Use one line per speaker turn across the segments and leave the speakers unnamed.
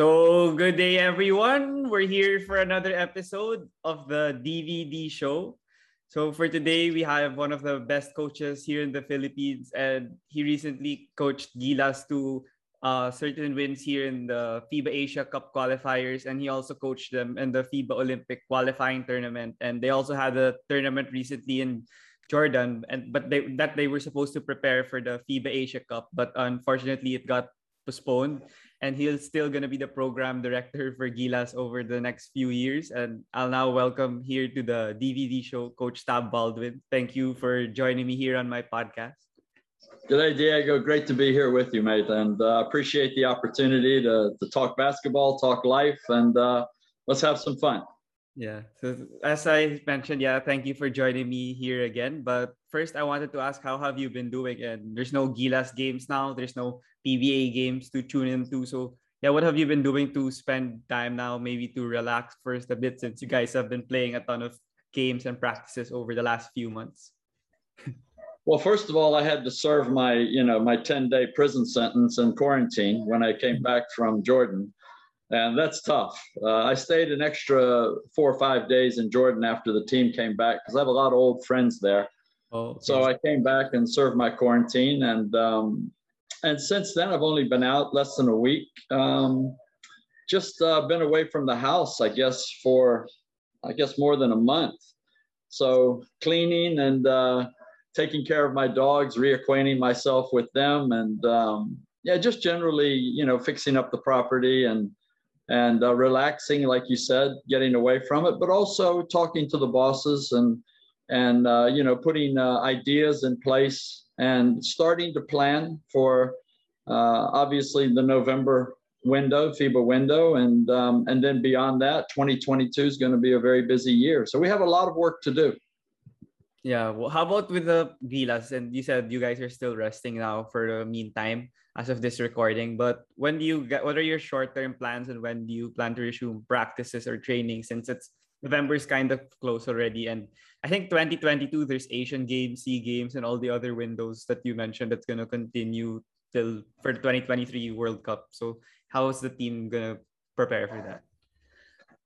So, good day, everyone. We're here for another episode of the DVD show. So, for today, we have one of the best coaches here in the Philippines, and he recently coached Gilas to uh, certain wins here in the FIBA Asia Cup qualifiers, and he also coached them in the FIBA Olympic qualifying tournament. And they also had a tournament recently in Jordan, and but they that they were supposed to prepare for the FIBA Asia Cup, but unfortunately, it got postponed and he's still going to be the program director for Gilas over the next few years. And I'll now welcome here to the DVD show Coach Tab Baldwin. Thank you for joining me here on my podcast.
Good day, Diego. Great to be here with you, mate, and uh, appreciate the opportunity to, to talk basketball, talk life, and uh, let's have some fun.
Yeah. So as I mentioned, yeah, thank you for joining me here again. But first, I wanted to ask, how have you been doing? And there's no Gilas games now. There's no PBA games to tune into. So yeah, what have you been doing to spend time now? Maybe to relax first a bit, since you guys have been playing a ton of games and practices over the last few months.
well, first of all, I had to serve my, you know, my 10 day prison sentence in quarantine when I came back from Jordan and that's tough. Uh, I stayed an extra four or five days in Jordan after the team came back because I have a lot of old friends there. Oh, okay. So I came back and served my quarantine, and um, and since then I've only been out less than a week. Um, just uh, been away from the house, I guess, for I guess more than a month. So cleaning and uh, taking care of my dogs, reacquainting myself with them, and um, yeah, just generally, you know, fixing up the property and and uh, relaxing, like you said, getting away from it, but also talking to the bosses and and uh, you know putting uh, ideas in place and starting to plan for uh, obviously the November window, FIBA window, and um, and then beyond that, 2022 is going to be a very busy year. So we have a lot of work to do.
Yeah. Well, how about with the Gilas? And you said you guys are still resting now for the meantime as of this recording. But when do you get? What are your short-term plans, and when do you plan to resume practices or training? Since it's November is kind of close already, and I think 2022 there's Asian Games, Sea Games, and all the other windows that you mentioned that's gonna continue till for the 2023 World Cup. So how is the team gonna prepare for that?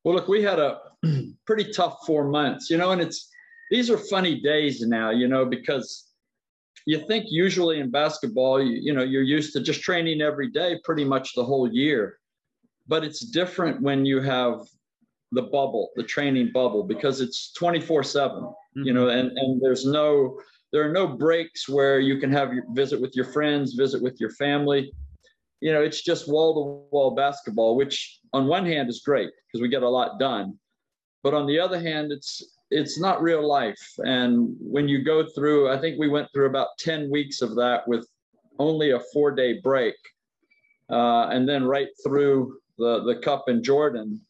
Well, look, we had a pretty tough four months, you know, and it's these are funny days now, you know, because you think usually in basketball, you, you know, you're used to just training every day pretty much the whole year. But it's different when you have the bubble, the training bubble, because it's 24 7, mm-hmm. you know, and, and there's no, there are no breaks where you can have your visit with your friends, visit with your family. You know, it's just wall to wall basketball, which on one hand is great because we get a lot done. But on the other hand, it's it's not real life. And when you go through, I think we went through about 10 weeks of that with only a four day break. Uh, and then right through the, the cup in Jordan,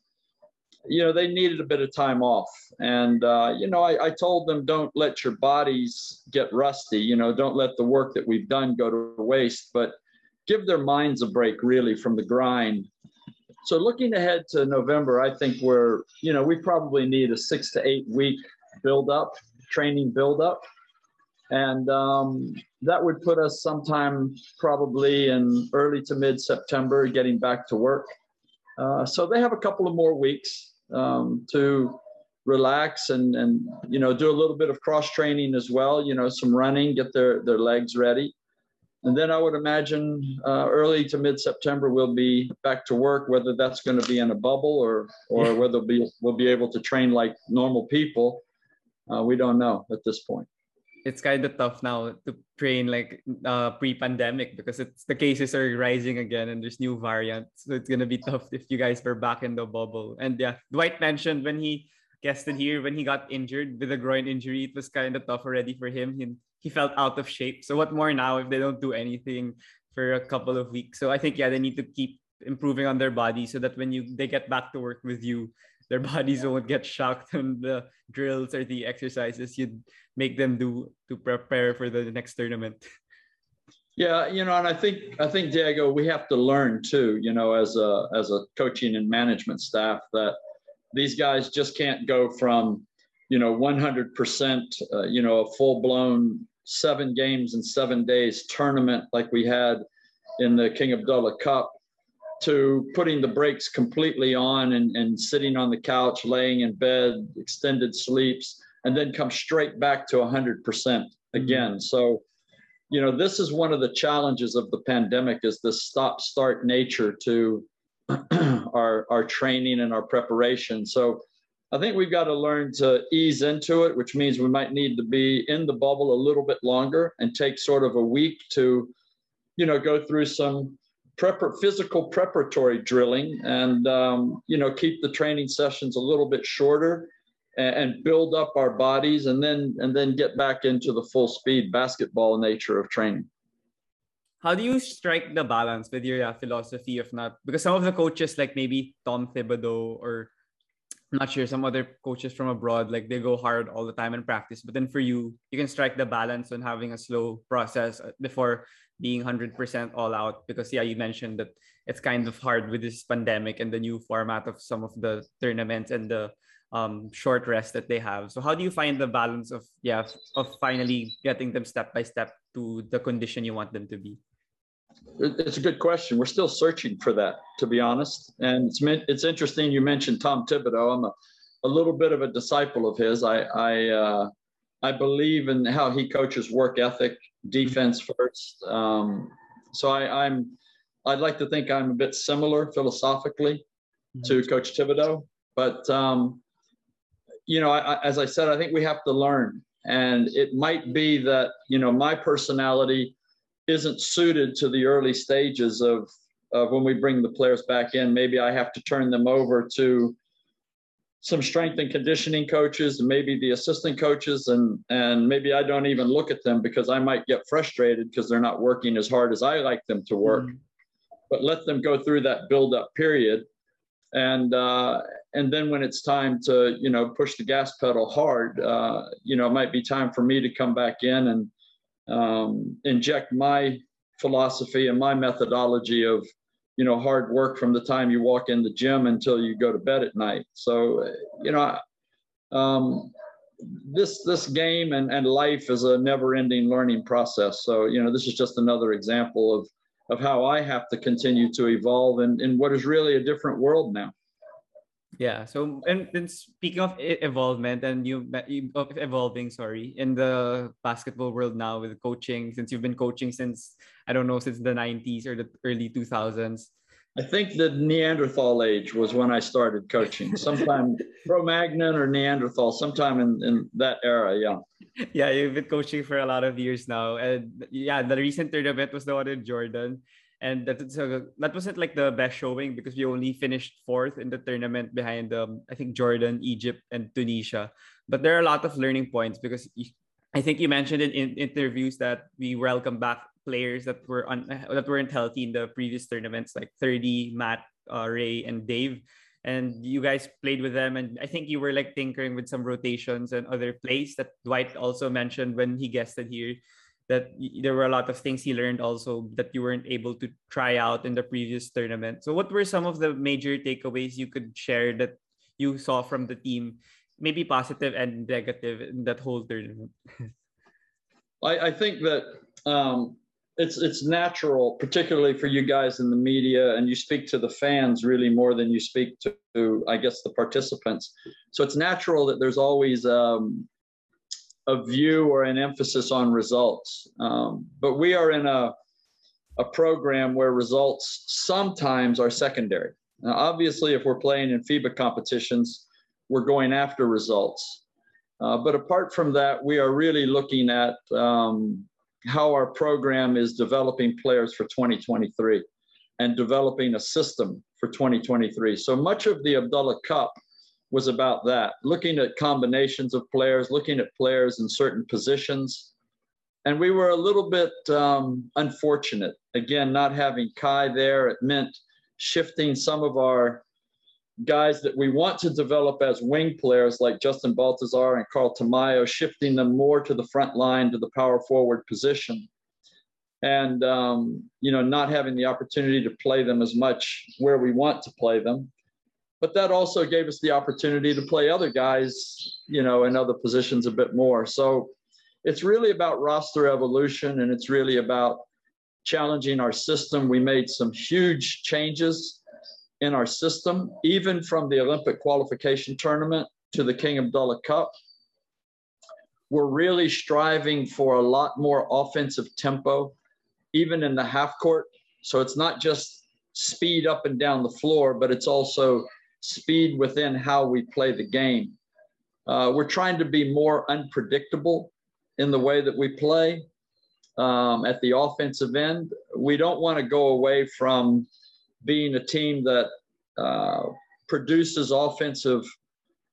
you know, they needed a bit of time off. And, uh, you know, I, I told them don't let your bodies get rusty, you know, don't let the work that we've done go to waste, but give their minds a break really from the grind so looking ahead to November, I think we're, you know, we probably need a six to eight week build up, training build up. And um, that would put us sometime probably in early to mid September getting back to work. Uh, so they have a couple of more weeks um, to relax and, and, you know, do a little bit of cross training as well, you know, some running, get their, their legs ready. And then I would imagine uh, early to mid September we'll be back to work, whether that's going to be in a bubble or or whether we'll be, we'll be able to train like normal people. Uh, we don't know at this point.
It's kind of tough now to train like uh, pre-pandemic because it's the cases are rising again and there's new variants. So it's gonna be tough if you guys were back in the bubble. And yeah, Dwight mentioned when he guested here when he got injured with a groin injury, it was kind of tough already for him. He, he felt out of shape. So what more now if they don't do anything for a couple of weeks? So I think yeah, they need to keep improving on their body so that when you they get back to work with you, their bodies won't get shocked on the drills or the exercises you'd make them do to prepare for the next tournament.
Yeah, you know, and I think I think Diego, we have to learn too, you know, as a as a coaching and management staff that these guys just can't go from, you know, 100%, uh, you know, a full blown seven games in seven days tournament like we had in the King Abdullah Cup to putting the brakes completely on and, and sitting on the couch, laying in bed, extended sleeps, and then come straight back to 100% mm-hmm. again. So, you know, this is one of the challenges of the pandemic is the stop start nature to our, our training and our preparation. So I think we've got to learn to ease into it, which means we might need to be in the bubble a little bit longer and take sort of a week to, you know, go through some prepar- physical preparatory drilling and um, you know keep the training sessions a little bit shorter and, and, build up our bodies and then and then get back into the full speed basketball nature of training.
How do you strike the balance with your philosophy of not because some of the coaches like maybe tom thibodeau or I'm not sure some other coaches from abroad like they go hard all the time in practice but then for you you can strike the balance on having a slow process uh, before being 100% all out because yeah you mentioned that it's kind of hard with this pandemic and the new format of some of the tournaments and the um, short rest that they have. So how do you find the balance of yeah of finally getting them step by step to the condition you want them to be
it's a good question. We're still searching for that to be honest. And it's it's interesting you mentioned tom thibodeau. I'm a, a little bit of a disciple of his. I i uh, i believe in how he coaches work ethic defense first. Um, so I, am I'd like to think I'm a bit similar philosophically to mm-hmm. Coach Thibodeau, but um, you know, I, as I said, I think we have to learn, and it might be that you know my personality isn't suited to the early stages of of when we bring the players back in. Maybe I have to turn them over to some strength and conditioning coaches and maybe the assistant coaches and and maybe I don't even look at them because I might get frustrated because they're not working as hard as I like them to work. Mm. But let them go through that build up period. And uh, and then when it's time to you know push the gas pedal hard, uh, you know it might be time for me to come back in and um, inject my philosophy and my methodology of you know hard work from the time you walk in the gym until you go to bed at night. So you know um, this this game and, and life is a never ending learning process. So you know this is just another example of of how i have to continue to evolve in, in what is really a different world now
yeah. So and, and speaking of evolvement and you of evolving, sorry, in the basketball world now with coaching, since you've been coaching since I don't know since the '90s or the early 2000s.
I think the Neanderthal age was when I started coaching. Sometime Cro-Magnon or Neanderthal, sometime in, in that era. Yeah.
Yeah, you've been coaching for a lot of years now, and yeah, the recent tournament was the one in Jordan and that so that wasn't like the best showing because we only finished fourth in the tournament behind um, I think Jordan, Egypt, and Tunisia. But there are a lot of learning points because I think you mentioned in, in interviews that we welcome back players that were on that weren't healthy in the previous tournaments, like Thirdy, Matt, uh, Ray, and Dave. And you guys played with them, and I think you were like tinkering with some rotations and other plays that Dwight also mentioned when he guested here that there were a lot of things he learned also that you weren't able to try out in the previous tournament. So what were some of the major takeaways you could share that you saw from the team, maybe positive and negative in that whole tournament?
I, I think that um, it's it's natural, particularly for you guys in the media, and you speak to the fans really more than you speak to, I guess, the participants. So it's natural that there's always um, a view or an emphasis on results. Um, but we are in a, a program where results sometimes are secondary. Now, obviously, if we're playing in FIBA competitions, we're going after results. Uh, but apart from that, we are really looking at um, how our program is developing players for 2023 and developing a system for 2023. So much of the Abdullah Cup was about that looking at combinations of players, looking at players in certain positions. And we were a little bit um, unfortunate. Again, not having Kai there, it meant shifting some of our guys that we want to develop as wing players like Justin Baltazar and Carl Tamayo, shifting them more to the front line to the power forward position. and um, you know not having the opportunity to play them as much where we want to play them but that also gave us the opportunity to play other guys you know in other positions a bit more. So it's really about roster evolution and it's really about challenging our system. We made some huge changes in our system even from the olympic qualification tournament to the king abdullah cup. We're really striving for a lot more offensive tempo even in the half court. So it's not just speed up and down the floor, but it's also speed within how we play the game. Uh, we're trying to be more unpredictable in the way that we play um, at the offensive end. We don't want to go away from being a team that uh, produces offensive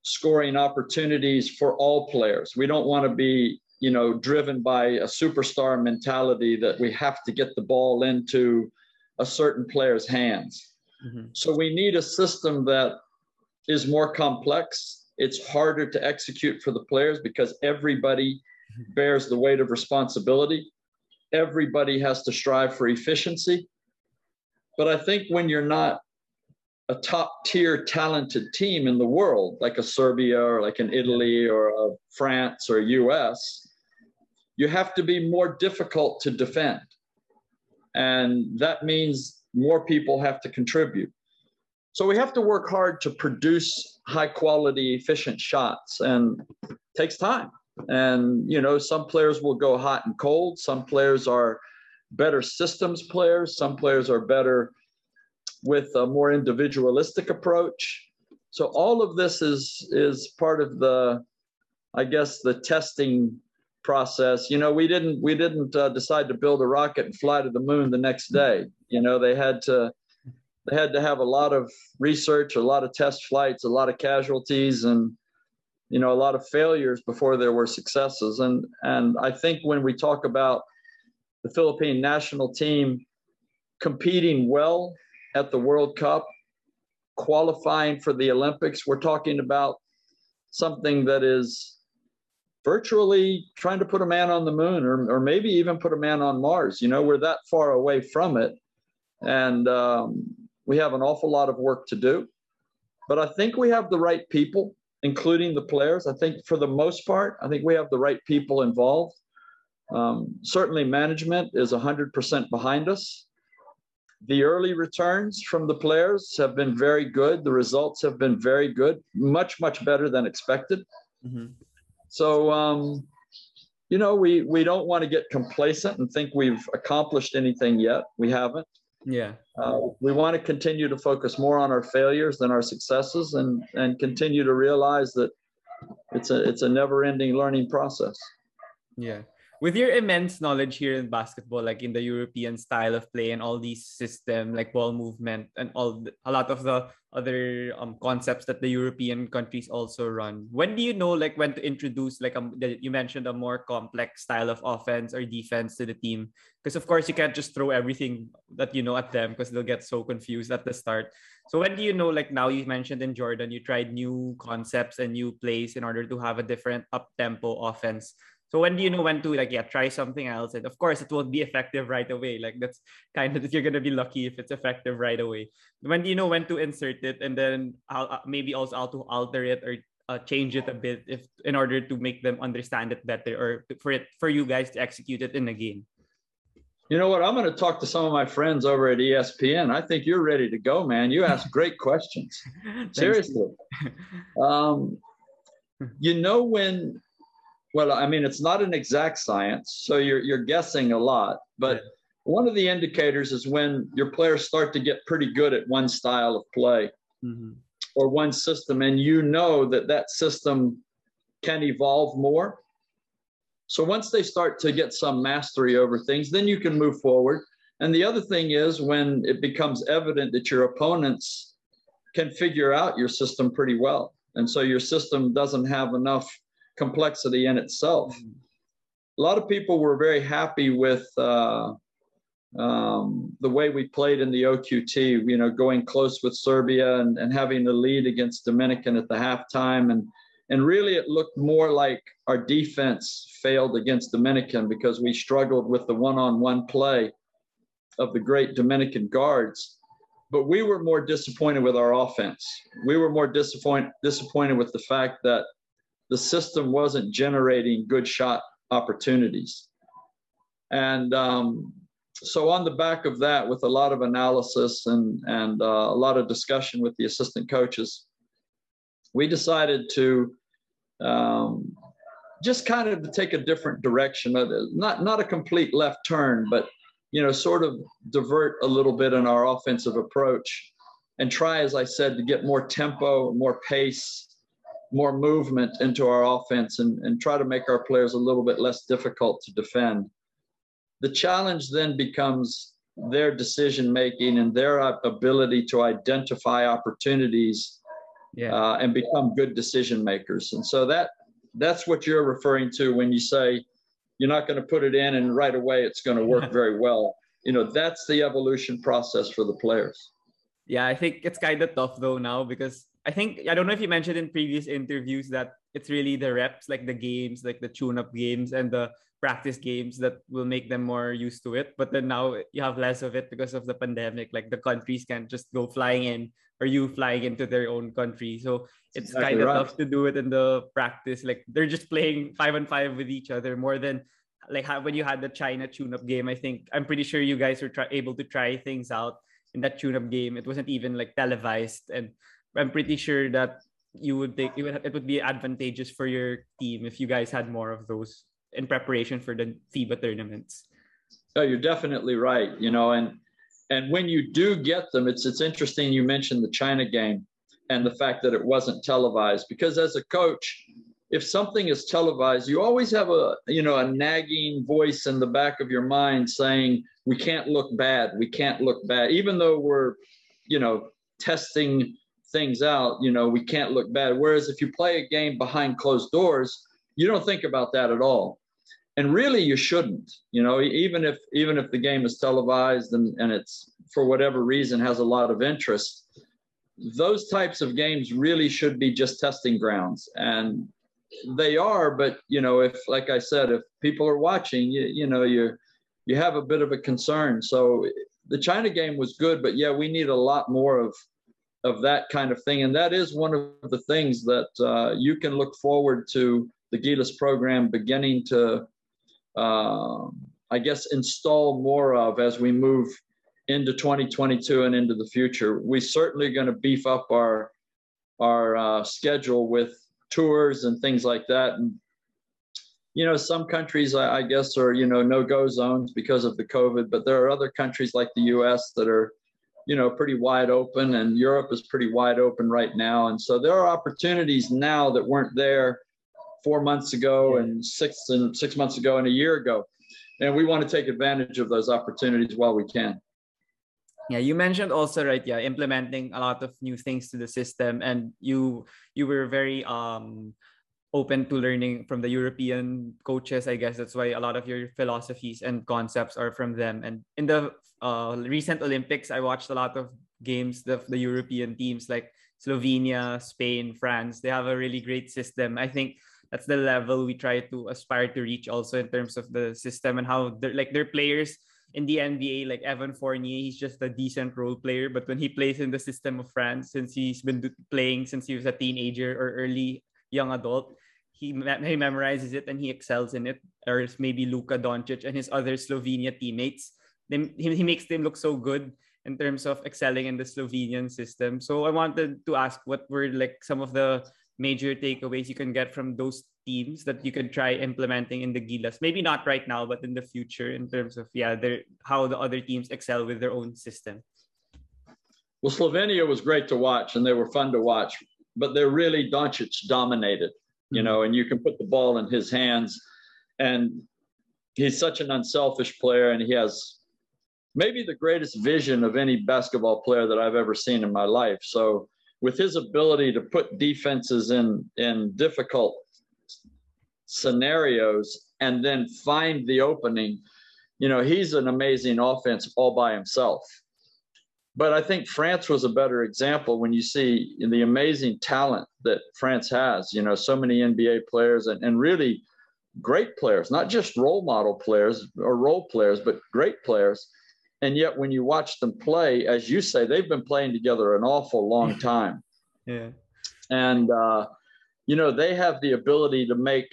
scoring opportunities for all players. We don't want to be you know, driven by a superstar mentality that we have to get the ball into a certain player's hands. Mm-hmm. So we need a system that is more complex. It's harder to execute for the players because everybody mm-hmm. bears the weight of responsibility. Everybody has to strive for efficiency. But I think when you're not a top tier talented team in the world, like a Serbia or like an Italy or a France or US, you have to be more difficult to defend. And that means more people have to contribute. So we have to work hard to produce high quality, efficient shots and takes time. And, you know, some players will go hot and cold. Some players are better systems players. Some players are better with a more individualistic approach. So all of this is is part of the, I guess, the testing process you know we didn't we didn't uh, decide to build a rocket and fly to the moon the next day you know they had to they had to have a lot of research a lot of test flights a lot of casualties and you know a lot of failures before there were successes and and i think when we talk about the philippine national team competing well at the world cup qualifying for the olympics we're talking about something that is virtually trying to put a man on the moon or, or maybe even put a man on Mars. You know, we're that far away from it. And um, we have an awful lot of work to do. But I think we have the right people, including the players. I think for the most part, I think we have the right people involved. Um, certainly, management is 100% behind us. The early returns from the players have been very good. The results have been very good, much, much better than expected. Mm-hmm. So, um, you know, we we don't want to get complacent and think we've accomplished anything yet. We haven't.
Yeah.
Uh, we want to continue to focus more on our failures than our successes, and and continue to realize that it's a it's a never-ending learning process.
Yeah with your immense knowledge here in basketball, like in the European style of play and all these system, like ball movement and all the, a lot of the other um, concepts that the European countries also run. When do you know like when to introduce like a, you mentioned a more complex style of offense or defense to the team? Because of course you can't just throw everything that you know at them because they'll get so confused at the start. So when do you know like now you mentioned in Jordan you tried new concepts and new plays in order to have a different up tempo offense so when do you know when to like yeah try something else? And of course it won't be effective right away. Like that's kind of you're gonna be lucky if it's effective right away. When do you know when to insert it and then I'll, uh, maybe also how to alter it or uh, change it a bit if in order to make them understand it better or for it for you guys to execute it in a game.
You know what? I'm going to talk to some of my friends over at ESPN. I think you're ready to go, man. You ask great questions. Seriously. um, you know when well, I mean, it's not an exact science, so you're you're guessing a lot. But one of the indicators is when your players start to get pretty good at one style of play mm-hmm. or one system, and you know that that system can evolve more. So once they start to get some mastery over things, then you can move forward. And the other thing is when it becomes evident that your opponents can figure out your system pretty well. And so your system doesn't have enough complexity in itself. Mm-hmm. A lot of people were very happy with uh, um, the way we played in the OQT, you know, going close with Serbia and, and having the lead against Dominican at the halftime and, And really, it looked more like our defense failed against Dominican because we struggled with the one on one play of the great Dominican guards. But we were more disappointed with our offense. We were more disappoint, disappointed with the fact that the system wasn't generating good shot opportunities. And um, so, on the back of that, with a lot of analysis and, and uh, a lot of discussion with the assistant coaches, we decided to um, just kind of take a different direction. Not not a complete left turn, but you know, sort of divert a little bit in our offensive approach, and try, as I said, to get more tempo, more pace, more movement into our offense, and, and try to make our players a little bit less difficult to defend. The challenge then becomes their decision making and their ability to identify opportunities yeah. uh, and become good decision makers. And so that that's what you're referring to when you say you're not going to put it in and right away it's going to work very well. You know, that's the evolution process for the players.
Yeah, I think it's kind of tough though now because I think I don't know if you mentioned in previous interviews that it's really the reps, like the games, like the tune-up games and the practice games that will make them more used to it. But then now you have less of it because of the pandemic. Like the countries can't just go flying in or you flying into their own country. So it's exactly kind of right. tough to do it in the practice. Like they're just playing five and five with each other more than like how, when you had the China tune-up game. I think I'm pretty sure you guys were try, able to try things out in that tune-up game. It wasn't even like televised, and I'm pretty sure that you would take it would, it would be advantageous for your team if you guys had more of those in preparation for the FIBA tournaments.
Oh, you're definitely right. You know, and and when you do get them, it's it's interesting you mentioned the China game and the fact that it wasn't televised because as a coach, if something is televised, you always have a you know a nagging voice in the back of your mind saying we can't look bad, we can't look bad, even though we're you know testing things out, you know we can't look bad. Whereas if you play a game behind closed doors, you don't think about that at all. And really you shouldn't you know even if even if the game is televised and, and it's for whatever reason has a lot of interest those types of games really should be just testing grounds. And they are but you know if like i said if people are watching you, you know you you have a bit of a concern. So the china game was good but yeah we need a lot more of of that kind of thing and that is one of the things that uh, you can look forward to the Gilas program beginning to uh, I guess, install more of as we move into 2022 and into the future. We certainly going to beef up our our uh, schedule with tours and things like that. And you know, some countries I, I guess are you know no go zones because of the COVID, but there are other countries like the U.S. that are you know pretty wide open, and Europe is pretty wide open right now. And so there are opportunities now that weren't there four months ago and six and six months ago and a year ago. And we want to take advantage of those opportunities while we can.
Yeah, you mentioned also right, yeah, implementing a lot of new things to the system, and you you were very um open to learning from the European coaches. I guess that's why a lot of your philosophies and concepts are from them. And in the uh, recent Olympics, I watched a lot of games of the European teams like Slovenia, Spain, France. They have a really great system. I think that's the level we try to aspire to reach also in terms of the system and how they're like their players in the NBA, like Evan Fournier, he's just a decent role player. But when he plays in the system of France, since he's been playing since he was a teenager or early young adult, he, he memorizes it and he excels in it. Or maybe Luka Doncic and his other Slovenia teammates. Then he, he makes them look so good in terms of excelling in the Slovenian system. So I wanted to ask what were like some of the major takeaways you can get from those teams that you can try implementing in the Gilas? Maybe not right now, but in the future, in terms of yeah, their, how the other teams excel with their own system.
Well, Slovenia was great to watch, and they were fun to watch, but they're really Doncic dominated, you mm-hmm. know, and you can put the ball in his hands, and he's such an unselfish player, and he has maybe the greatest vision of any basketball player that I've ever seen in my life. So with his ability to put defenses in in difficult scenarios and then find the opening, you know, he's an amazing offense all by himself. But I think France was a better example when you see the amazing talent that France has. You know, so many NBA players and, and really great players, not just role model players or role players, but great players. And yet, when you watch them play, as you say, they've been playing together an awful long time.
yeah.
And, uh, you know, they have the ability to make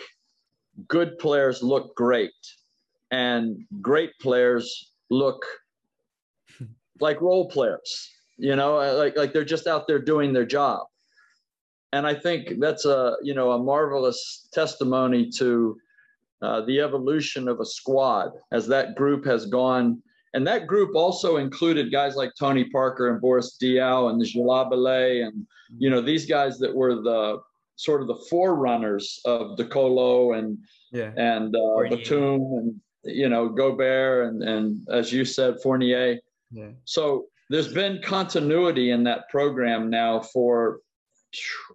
good players look great and great players look like role players, you know, like, like they're just out there doing their job. And I think that's a, you know, a marvelous testimony to uh, the evolution of a squad as that group has gone. And that group also included guys like Tony Parker and Boris Diaw and the Gelabale and, you know, these guys that were the sort of the forerunners of De Colo and,
Yeah.
and uh, Batum and, you know, Gobert and, and as you said, Fournier.
Yeah.
So there's been continuity in that program now for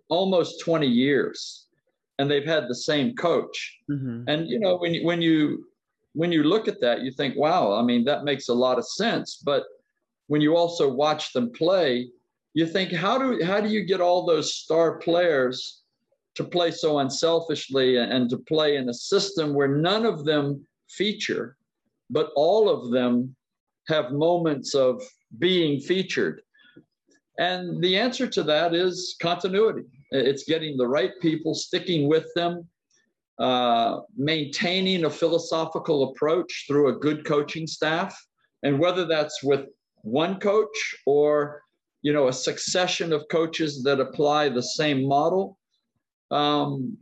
almost 20 years, and they've had the same coach.
Mhm.
And you know, when you, when you when you look at that, you think, wow, I mean, that makes a lot of sense. But when you also watch them play, you think, how do how do you get all those star players to play so unselfishly and to play in a system where none of them feature, but all of them have moments of being featured? And the answer to that is continuity. It's getting the right people, sticking with them, uh, maintaining a philosophical approach through a good coaching staff. And whether that's with one coach or you know a succession of coaches that apply the same model, um,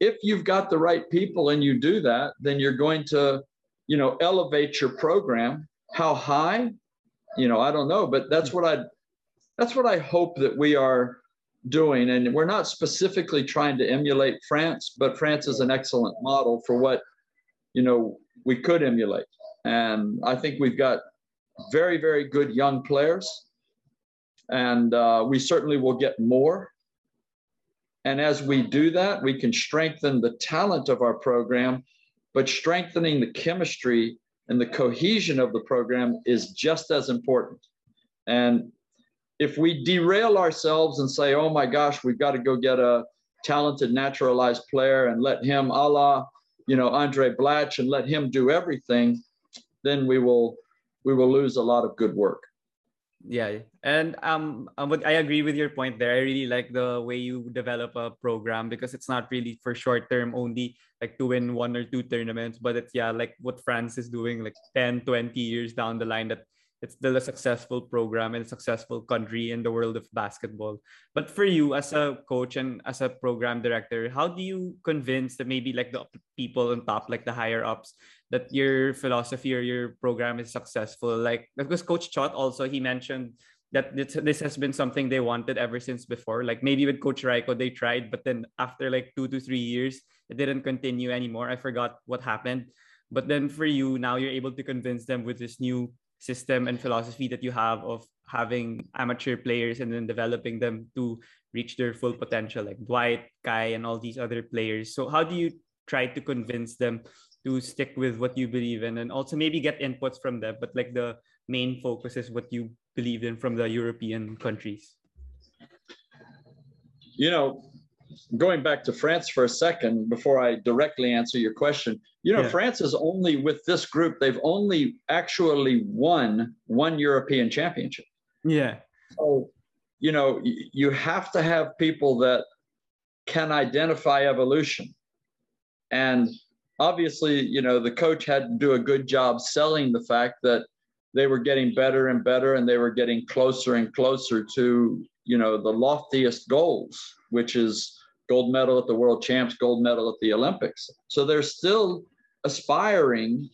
if you've got the right people and you do that, then you're going to you know elevate your program. How high? You know, I don't know, but that's what I that's what I hope that we are doing. And we're not specifically trying to emulate France, but France is an excellent model for what, you know, we could emulate. And I think we've got very, very good young players. And uh, we certainly will get more. And as we do that, we can strengthen the talent of our program, but strengthening the chemistry and the cohesion of the program is just as important. And if we derail ourselves and say, oh my gosh, we've got to go get a talented naturalized player and let him a la, you know, Andray Blatche and let him do everything, then we will we will lose a lot of good work.
Yeah, and um, I I agree with your point there. I really like the way you develop a program because it's not really for short term only, like to win one or two tournaments, but it's yeah, like what France is doing, like 10, 20 years down the line that it's still a successful program and a successful country in the world of basketball. But for you as a coach and as a program director, how do you convince that maybe like the people on top, like the higher ups, that your philosophy or your program is successful? Like because Coach Chot also he mentioned that this, this has been something they wanted ever since before. Like maybe with Coach Rajko they tried, but then after like two to three years, it didn't continue anymore. I forgot what happened. But then for you now, you're able to convince them with this new system and philosophy that you have of having amateur players and then developing them to reach their full potential, like Dwight, Kai, and all these other players. So how do you try to convince them to stick with what you believe in and also maybe get inputs from them? But like the main focus is what you believe in from the European countries.
You know, going back to France for a second before I directly answer your question, you know,
Yeah.
France is only with this group, they've only actually won one European championship.
Yeah.
So, you know, you have to have people that can identify evolution. And obviously, you know, the coach had to do a good job selling the fact that they were getting better and better and they were getting closer and closer to, you know, the loftiest goals, which is gold medal at the world champs, gold medal at the Olympics. So they're still aspiring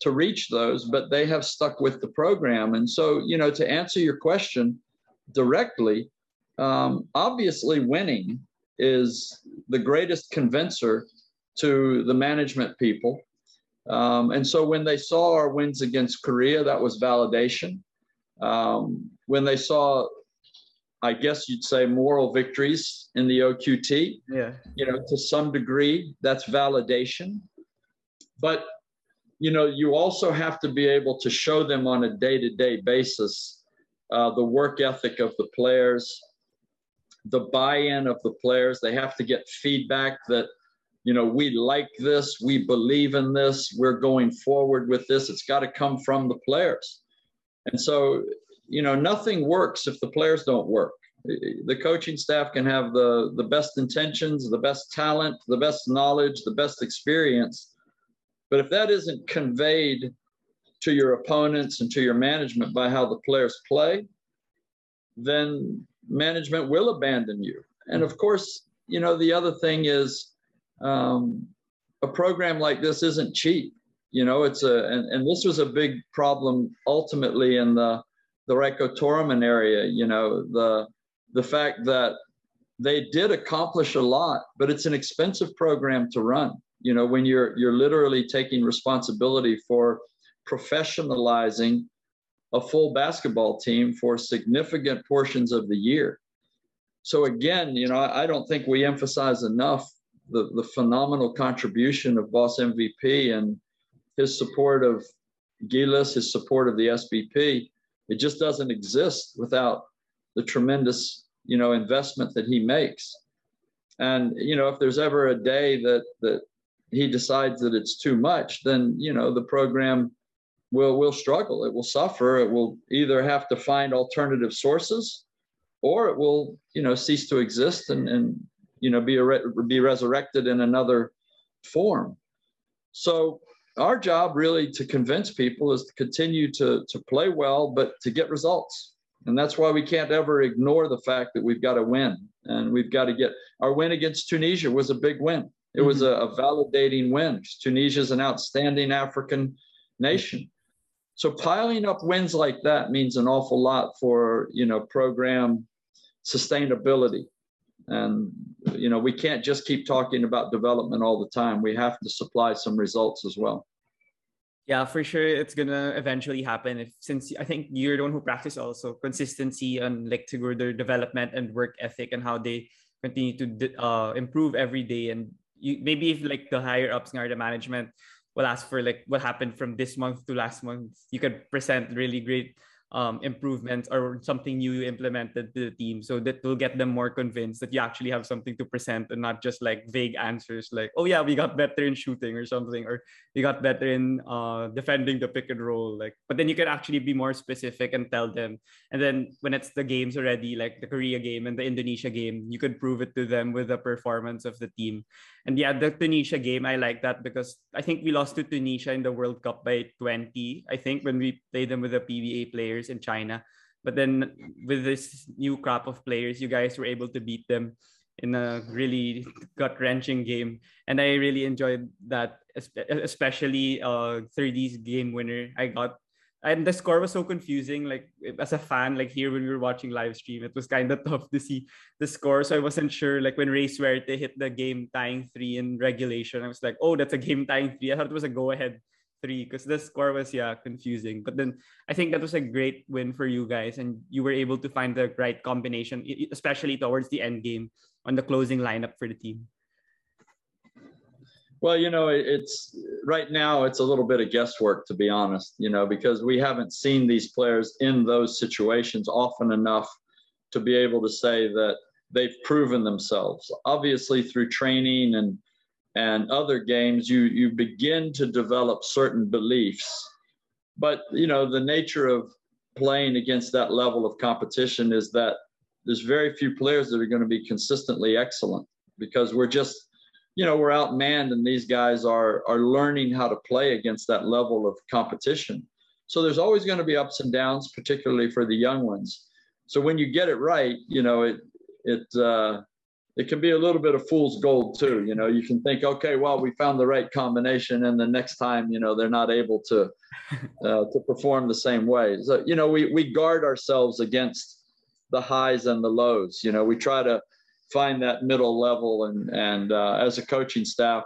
to reach those, but they have stuck with the program. And so, you know, to answer your question directly, um, obviously winning is the greatest convincer to the management people. Um, and so when they saw our wins against Korea, that was validation. Um, when they saw, I guess you'd say, moral victories in the OQT,
Yeah.
you know, to some degree, that's validation. But, you know, you also have to be able to show them on a day to day basis uh, the work ethic of the players, the buy-in of the players. They have to get feedback that, you know, we like this, we believe in this, we're going forward with this. It's got to come from the players. And so, you know, nothing works if the players don't work. The coaching staff can have the, the best intentions, the best talent, the best knowledge, the best experience. But if that isn't conveyed to your opponents and to your management by how the players play, then management will abandon you. And of course, you know, the other thing is um, a program like this isn't cheap. You know, it's a, and, and this was a big problem ultimately in the, the Rajko Toroman area, you know, the, the fact that they did accomplish a lot, but it's an expensive program to run. You know, when you're, you're literally taking responsibility for professionalizing a full basketball team for significant portions of the year. So again, you know, I don't think we emphasize enough the, the phenomenal contribution of Boss MVP and his support of Gilas, his support of the SBP. It just doesn't exist without the tremendous, you know, investment that he makes. And you know, if there's ever a day that that he decides that it's too much, then you know the program will will struggle. It will suffer. It will either have to find alternative sources, or it will you know cease to exist and and you know be a, be resurrected in another form. So our job really to convince people is to continue to to play well, but to get results. And that's why we can't ever ignore the fact that we've got to win and we've got to get our win against Tunisia was a big win. It was mm-hmm. a, a validating win. Tunisia is an outstanding African nation. So piling up wins like that means an awful lot for you know program sustainability. And you know we can't just keep talking about development all the time. We have to supply some results as well.
Yeah, for sure, it's gonna eventually happen. If since I think you're the one who practice also consistency and like to their development and work ethic and how they continue to uh, improve every day. And you, maybe if like the higher ups are the management will ask for like what happened from this month to last month. You could present really great um, improvements or something new you implemented to the team so that will get them more convinced that you actually have something to present and not just like vague answers like oh yeah we got better in shooting or something or we got better in uh, defending the pick and roll like but then you can actually be more specific and tell them. And then when it's the games already like the korea game and the indonesia game you could prove it to them with the performance of the team and yeah the tunisia game i like that because i think we lost to tunisia in the world cup by 20 i think when we played them with the pba players in China. But then with this new crop of players, you guys were able to beat them in a really gut wrenching game. And I really enjoyed that, especially uh Thirdy's game winner. I got and the score was so confusing. Like as a fan, like here when we were watching live stream, it was kind of tough to see the score. So I wasn't sure. Like when Rey Suerte hit the game tying three in regulation, I was like, oh, that's a game tying three. I thought it was a go ahead three because the score was yeah confusing. But then I think that was a great win for you guys, and you were able to find the right combination, especially towards the end game on the closing lineup for the team.
Well, you know, it's right now it's a little bit of guesswork to be honest, you know, because we haven't seen these players in those situations often enough to be able to say that they've proven themselves. Obviously, through training and and other games, you you begin to develop certain beliefs. But you know, the nature of playing against that level of competition is that there's very few players that are going to be consistently excellent because we're just you know we're outmanned and these guys are are learning how to play against that level of competition so there's always going to be ups and downs particularly for the young ones so when you get it right you know it it uh, it can be a little bit of fool's gold too. You know, you can think, okay, well, we found the right combination, and the next time, you know, they're not able to uh, to perform the same way. So, you know, we we guard ourselves against the highs and the lows. You know, we try to find that middle level, and and uh, as a coaching staff,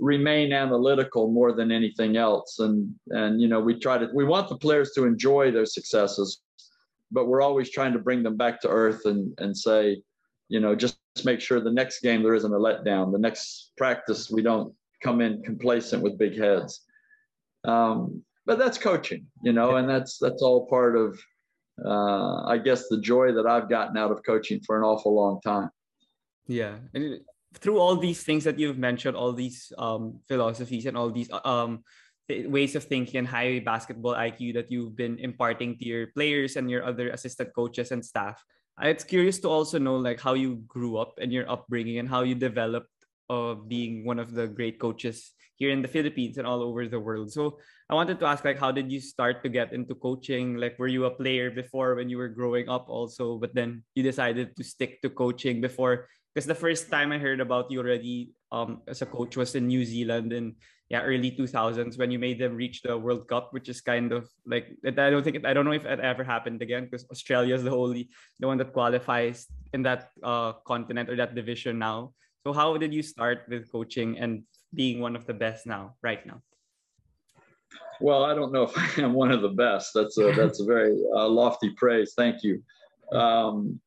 remain analytical more than anything else. And and you know, we try to we want the players to enjoy their successes, but we're always trying to bring them back to earth and and say you know, just make sure the next game there isn't a letdown. The next practice we don't come in complacent with big heads. Um, but that's coaching, you know, and that's that's all part of uh, I guess, the joy that I've gotten out of coaching for an awful long time.
Yeah. And through all these things that you've mentioned, all these um, philosophies and all these uh, um, ways of thinking and high basketball IQ that you've been imparting to your players and your other assistant coaches and staff. It's curious to also know like how you grew up and your upbringing and how you developed of being one of the great coaches here in the Philippines and all over the world. So I wanted to ask like how did you start to get into coaching? Like were you a player before when you were growing up also, but then you decided to stick to coaching before because the first time I heard about you already um, as a coach was in New Zealand in yeah early 2000s when you made them reach the World Cup, which is kind of like I don't think I don't know if it ever happened again because Australia is the only the one that qualifies in that uh, continent or that division now. So how did you start with coaching and being one of the best now, right now?
Well, I don't know if I am one of the best. That's a that's a very uh, lofty praise. Thank you. Um,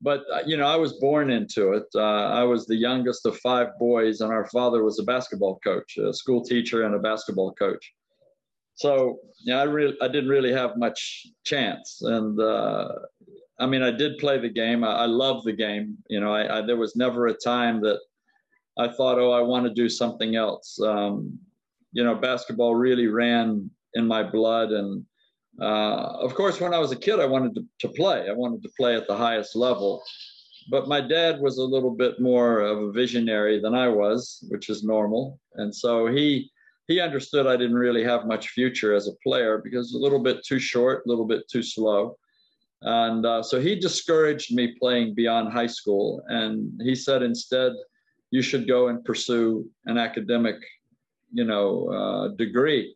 but uh, you know, I was born into it. Uh, I was the youngest of five boys, and our father was a basketball coach, a school teacher, and a basketball coach. So yeah, I really I didn't really have much chance, and uh, I mean, I did play the game. I, I love the game. You know, I, I, there was never a time that I thought, oh, I want to do something else. Um, you know, basketball really ran in my blood, and uh, of course, when I was a kid, I wanted to, to play. I wanted to play at the highest level. But my dad was a little bit more of a visionary than I was, which is normal. And so he he understood I didn't really have much future as a player because a little bit too short, a little bit too slow. And uh, so he discouraged me playing beyond high school. And he said, instead, you should go and pursue an academic, you know, uh, degree.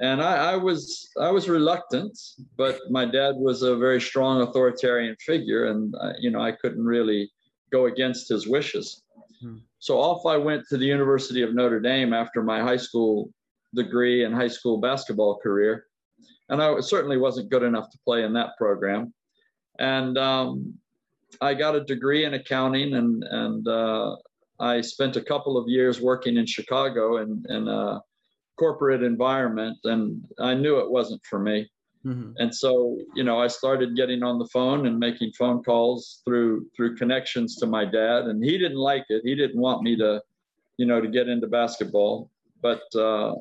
And I, I, was I was reluctant, but my dad was a very strong authoritarian figure, and uh, you know I couldn't really go against his wishes. Hmm. So off I went to the University of Notre Dame after my high school degree and high school basketball career and I certainly wasn't good enough to play in that program. And um, I got a degree in accounting, and and uh, I spent a couple of years working in Chicago in, in a corporate environment, and I knew it wasn't for me. Mm-hmm. And so, you know, I started getting on the phone and making phone calls through through connections to my dad, and he didn't like it. He didn't want me to, you know, to get into basketball, but uh,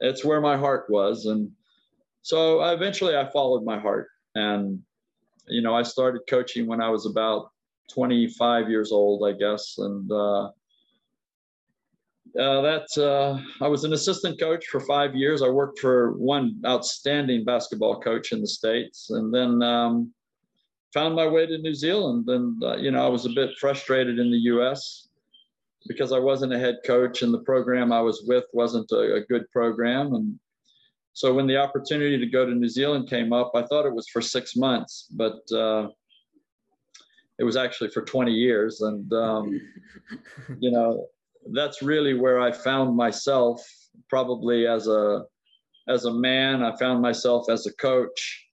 it's where my heart was, and so eventually I followed my heart. And, you know, I started coaching when I was about 25 years old, I guess. And uh, uh, that uh, I was an assistant coach for five years. I worked for one outstanding basketball coach in the States. And then um, found my way to New Zealand. And, uh, you know, I was a bit frustrated in the US because I wasn't a head coach and the program I was with wasn't a, a good program. And so when the opportunity to go to New Zealand came up, I thought it was for six months, but uh, it was actually for 20 years. And, um, you know, that's really where I found myself probably as a, as a man, I found myself as a coach.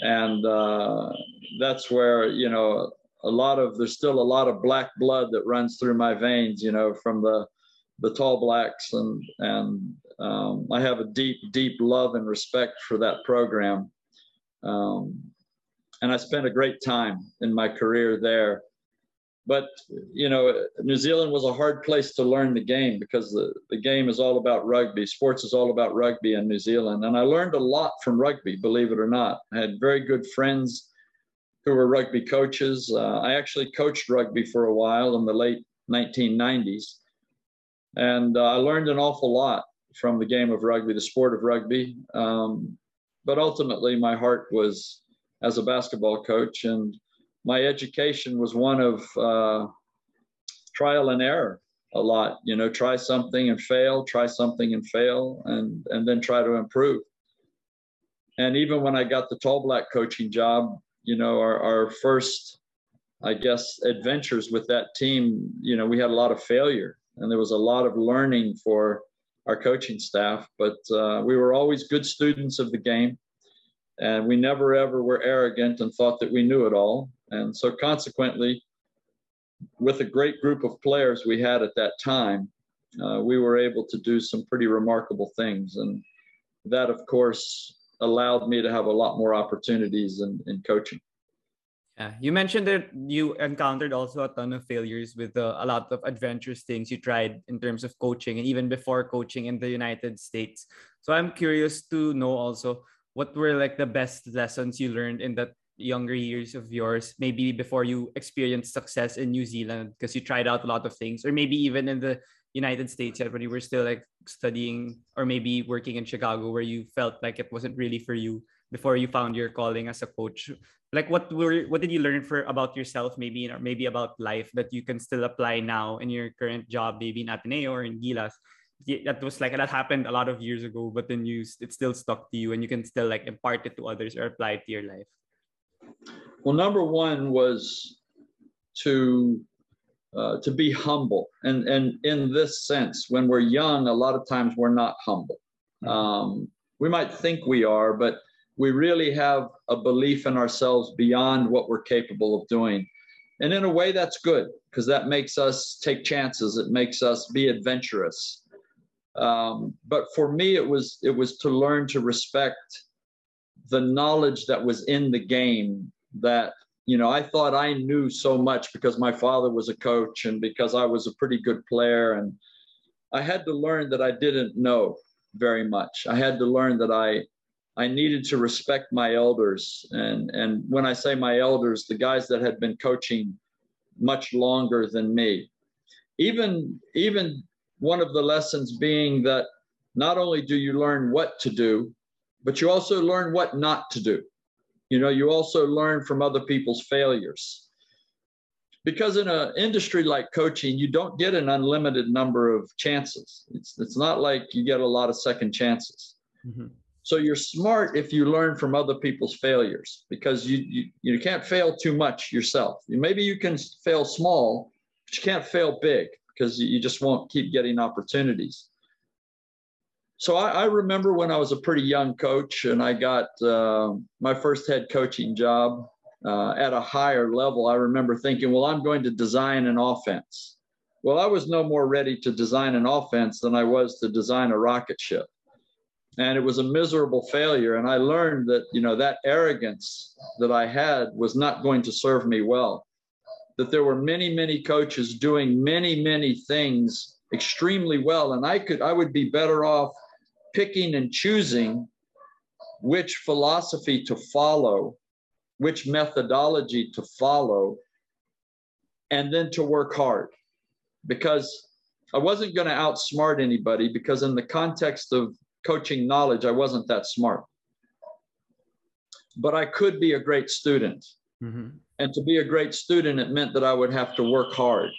And uh, that's where, you know, a lot of, there's still a lot of black blood that runs through my veins, you know, from the, the tall blacks and, and um, I have a deep, deep love and respect for that program. Um, and I spent a great time in my career there. But, you know, New Zealand was a hard place to learn the game because the, the game is all about rugby. Sports is all about rugby in New Zealand. And I learned a lot from rugby, believe it or not. I had very good friends who were rugby coaches. Uh, I actually coached rugby for a while in the late 1990s. And uh, I learned an awful lot from the game of rugby, the sport of rugby. Um, but ultimately, my heart was as a basketball coach, and my education was one of uh, trial and error a lot. You know, try something and fail, try something and fail, and and then try to improve. And even when I got the tall black coaching job, you know, our, our first, I guess, adventures with that team, you know, we had a lot of failure and there was a lot of learning for our coaching staff, but uh, we were always good students of the game. And we never ever were arrogant and thought that we knew it all. And so, consequently, with a great group of players we had at that time, uh, we were able to do some pretty remarkable things. And that, of course, allowed me to have a lot more opportunities in, in coaching.
Yeah, you mentioned that you encountered also a ton of failures with uh, a lot of adventurous things you tried in terms of coaching and even before coaching in the United States. So I'm curious to know also what were like the best lessons you learned in that younger years of yours, maybe before you experienced success in New Zealand because you tried out a lot of things, or maybe even in the United States when you were still like studying or maybe working in Chicago where you felt like it wasn't really for you before you found your calling as a coach. Like what were what did you learn for about yourself maybe or maybe about life that you can still apply now in your current job maybe in Ateneo or in Gilas? That was like that happened a lot of years ago but then you it still stuck to you and you can still like impart it to others or apply it to your life
well number one was to uh, to be humble and and in this sense when we're young a lot of times we're not humble mm-hmm. um, we might think we are but we really have a belief in ourselves beyond what we're capable of doing. And in a way, that's good because that makes us take chances. It makes us be adventurous. Um, but for me, it was it was to learn to respect the knowledge that was in the game. That you know, I thought I knew so much because my father was a coach and because I was a pretty good player, and I had to learn that I didn't know very much. I had to learn that I I needed to respect my elders. And, and when I say my elders, the guys that had been coaching much longer than me. Even, even one of the lessons being that not only do you learn what to do, but you also learn what not to do. You know, you also learn from other people's failures. Because in an industry like coaching, you don't get an unlimited number of chances. It's, it's not like you get a lot of second chances. Mm-hmm. So you're smart if you learn from other people's failures because you, you, you can't fail too much yourself. Maybe you can fail small, but you can't fail big because you just won't keep getting opportunities. So I, I remember when I was a pretty young coach and I got uh, my first head coaching job uh, at a higher level. I remember thinking, well, I'm going to design an offense. Well, I was no more ready to design an offense than I was to design a rocket ship and it was a miserable failure and i learned that you know that arrogance that i had was not going to serve me well that there were many many coaches doing many many things extremely well and i could i would be better off picking and choosing which philosophy to follow which methodology to follow and then to work hard because i wasn't going to outsmart anybody because in the context of coaching knowledge, I wasn't that smart. But I could be a great student. Mm-hmm. And to be a great student, it meant that I would have to work hard.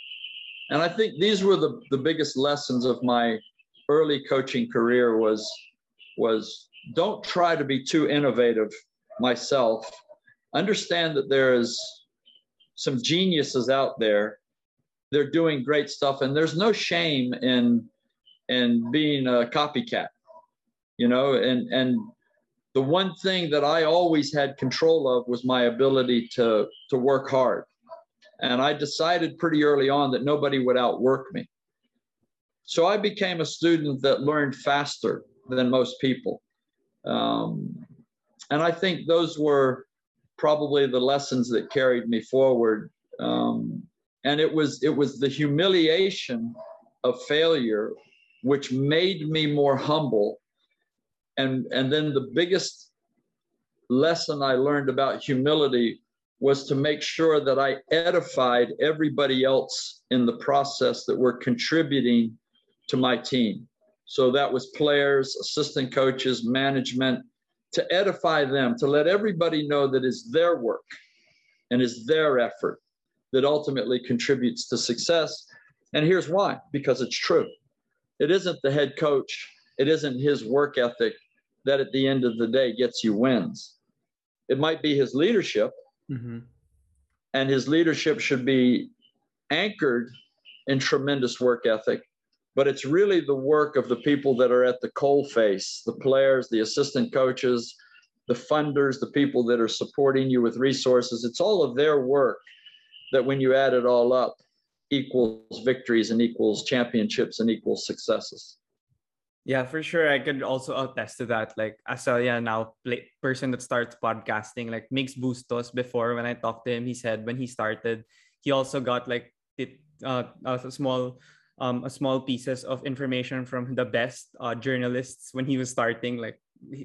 And I think these were the, the biggest lessons of my early coaching career was, was don't try to be too innovative myself. Understand that there is some geniuses out there. They're doing great stuff, and there's no shame in in being a copycat you know and and the one thing that i always had control of was my ability to to work hard and i decided pretty early on that nobody would outwork me so i became a student that learned faster than most people. Um, and i think those were probably the lessons that carried me forward. Um, and it was it was the humiliation of failure which made me more humble. And and then the biggest lesson I learned about humility was to make sure that I edified everybody else in the process that were contributing to my team. So that was players, assistant coaches, management, to edify them, to let everybody know that it's their work and it's their effort that ultimately contributes to success. And here's why because it's true. It isn't the head coach, it isn't his work ethic, that at the end of the day gets you wins. It might be his leadership, mm-hmm. and his leadership should be anchored in tremendous work ethic. But it's really the work of the people that are at the coal face the players, the assistant coaches, the funders, the people that are supporting you with resources. It's all of their work that, when you add it all up, equals victories and equals championships and equals successes.
Yeah, for sure. I could also attest to that. Like as a yeah, now play, person that starts podcasting, like Mix Bustos before when I talked to him, he said when he started, he also got like it uh, a small um a small pieces of information from the best uh, journalists when he was starting, like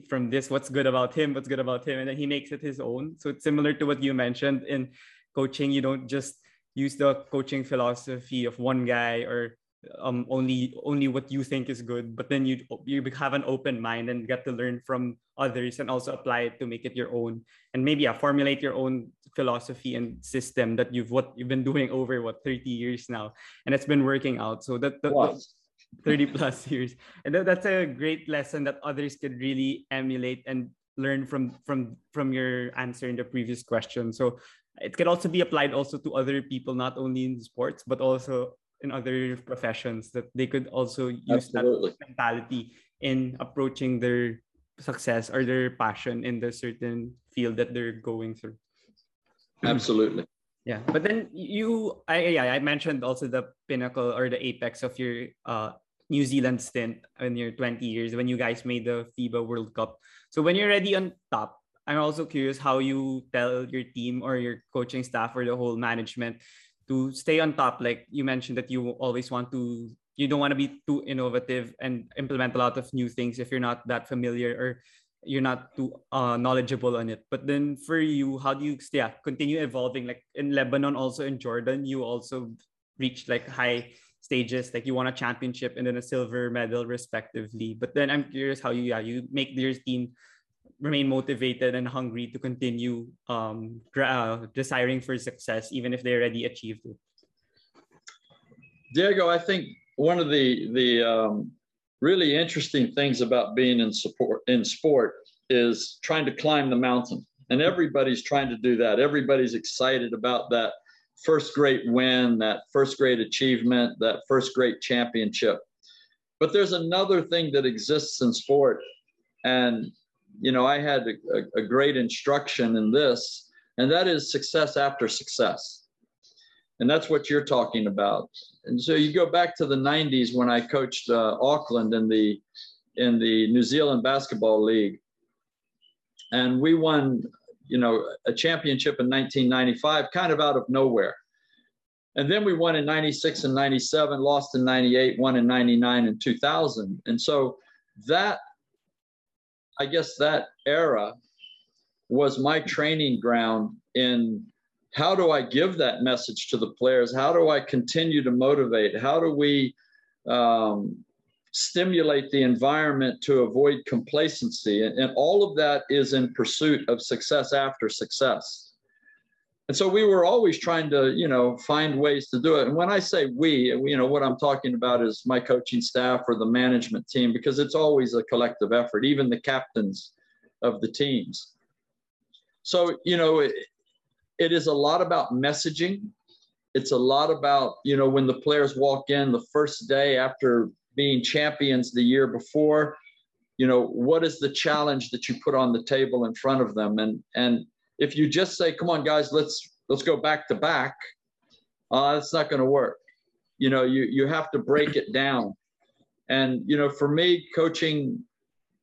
from this what's good about him, what's good about him, and then he makes it his own. So it's similar to what you mentioned in coaching. You don't just use the coaching philosophy of one guy or um only only what you think is good but then you you have an open mind and get to learn from others and also apply it to make it your own. And maybe yeah, formulate your own philosophy and system that you've what you've been doing over what 30 years now. And it's been working out. So that, that, that 30 plus years. And that, that's a great lesson that others could really emulate and learn from from from your answer in the previous question. So it can also be applied also to other people not only in sports but also in other professions that they could also use Absolutely. that mentality in approaching their success or their passion in the certain field that they're going through.
Absolutely.
Yeah, but then you, I yeah, I mentioned also the pinnacle or the apex of your uh, New Zealand stint in your 20 years when you guys made the FIBA World Cup. So when you're already on top, I'm also curious how you tell your team or your coaching staff or the whole management to stay on top like you mentioned that you always want to you don't want to be too innovative and implement a lot of new things if you're not that familiar or you're not too uh, knowledgeable on it. But then for you how do you yeah, continue evolving? Like in lebanon also in jordan you also reached like high stages like you won a championship and then a silver medal respectively. But then i'm curious how you yeah you make your team remain motivated and hungry to continue um, uh, desiring for success, even if they already achieved it?
Diego, I think one of the the um, really interesting things about being in support in sport is trying to climb the mountain, and everybody's trying to do that. Everybody's excited about that first great win, that first great achievement, that first great championship. But there's another thing that exists in sport, and you know, I had a, a, great instruction in this, and that is success after success. And that's what you're talking about. And so you go back to the 90s when I coached uh, Auckland in the in the New Zealand Basketball League, and we won, you know, a championship in 1995, kind of out of nowhere. And then we won in 96 and 97, lost in 98, won in 99 and 2000. And so that I guess that era was my training ground in how do I give that message to the players? How do I continue to motivate? How do we um, stimulate the environment to avoid complacency? And, and all of that is in pursuit of success after success and so we were always trying to you know find ways to do it. And when i say we you know what i'm talking about is my coaching staff or the management team because it's always a collective effort even the captains of the teams. So you know it, it is a lot about messaging. It's a lot about you know when the players walk in the first day after being champions the year before you know what is the challenge that you put on the table in front of them? And and if you just say, "Come on, guys, let's let's go back to back," uh, it's not going to work. You know, you you have to break it down. And you know, for me, coaching,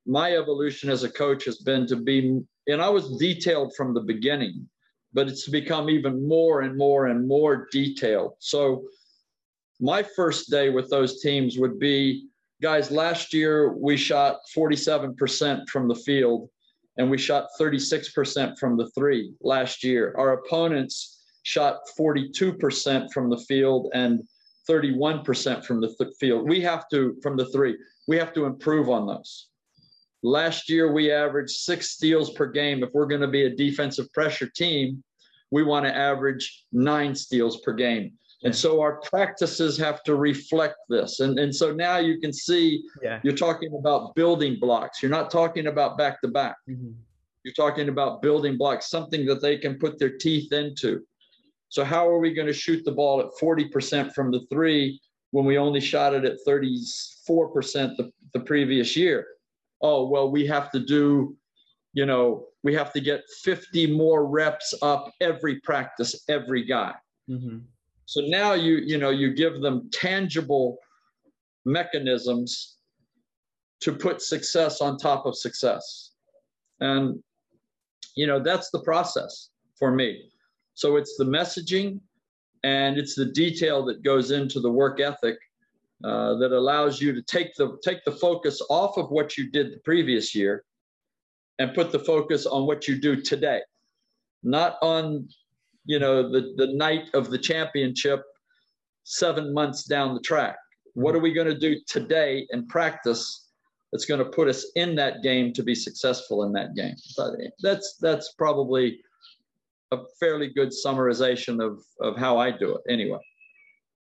my evolution as a coach has been to be, and I was detailed from the beginning, but it's become even more and more and more detailed. So, my first day with those teams would be, guys. Last year we shot 47% from the field and we shot 36% from the three last year. Our opponents shot 42% from the field and 31% from the th- field. We have to, from the three, we have to improve on those. Last year, we averaged six steals per game. If we're going to be a defensive pressure team, we want to average nine steals per game. And so our practices have to reflect this. And, and so now you can see yeah. you're talking about building blocks. You're not talking about back to back. Mm-hmm. You're talking about building blocks, something that they can put their teeth into. So, how are we going to shoot the ball at 40% from the three when we only shot it at 34% the, the previous year? Oh, well, we have to do, you know, we have to get 50 more reps up every practice, every guy. Mm-hmm. So now you you know you give them tangible mechanisms to put success on top of success. And, you know, that's the process for me. So it's the messaging and it's the detail that goes into the work ethic uh, that allows you to take the take the focus off of what you did the previous year and put the focus on what you do today not on you know the the night of the championship seven months down the track. What are we going to do today in practice that's going to put us in that game to be successful in that game? But that's that's probably a fairly good summarization of of how i do it anyway.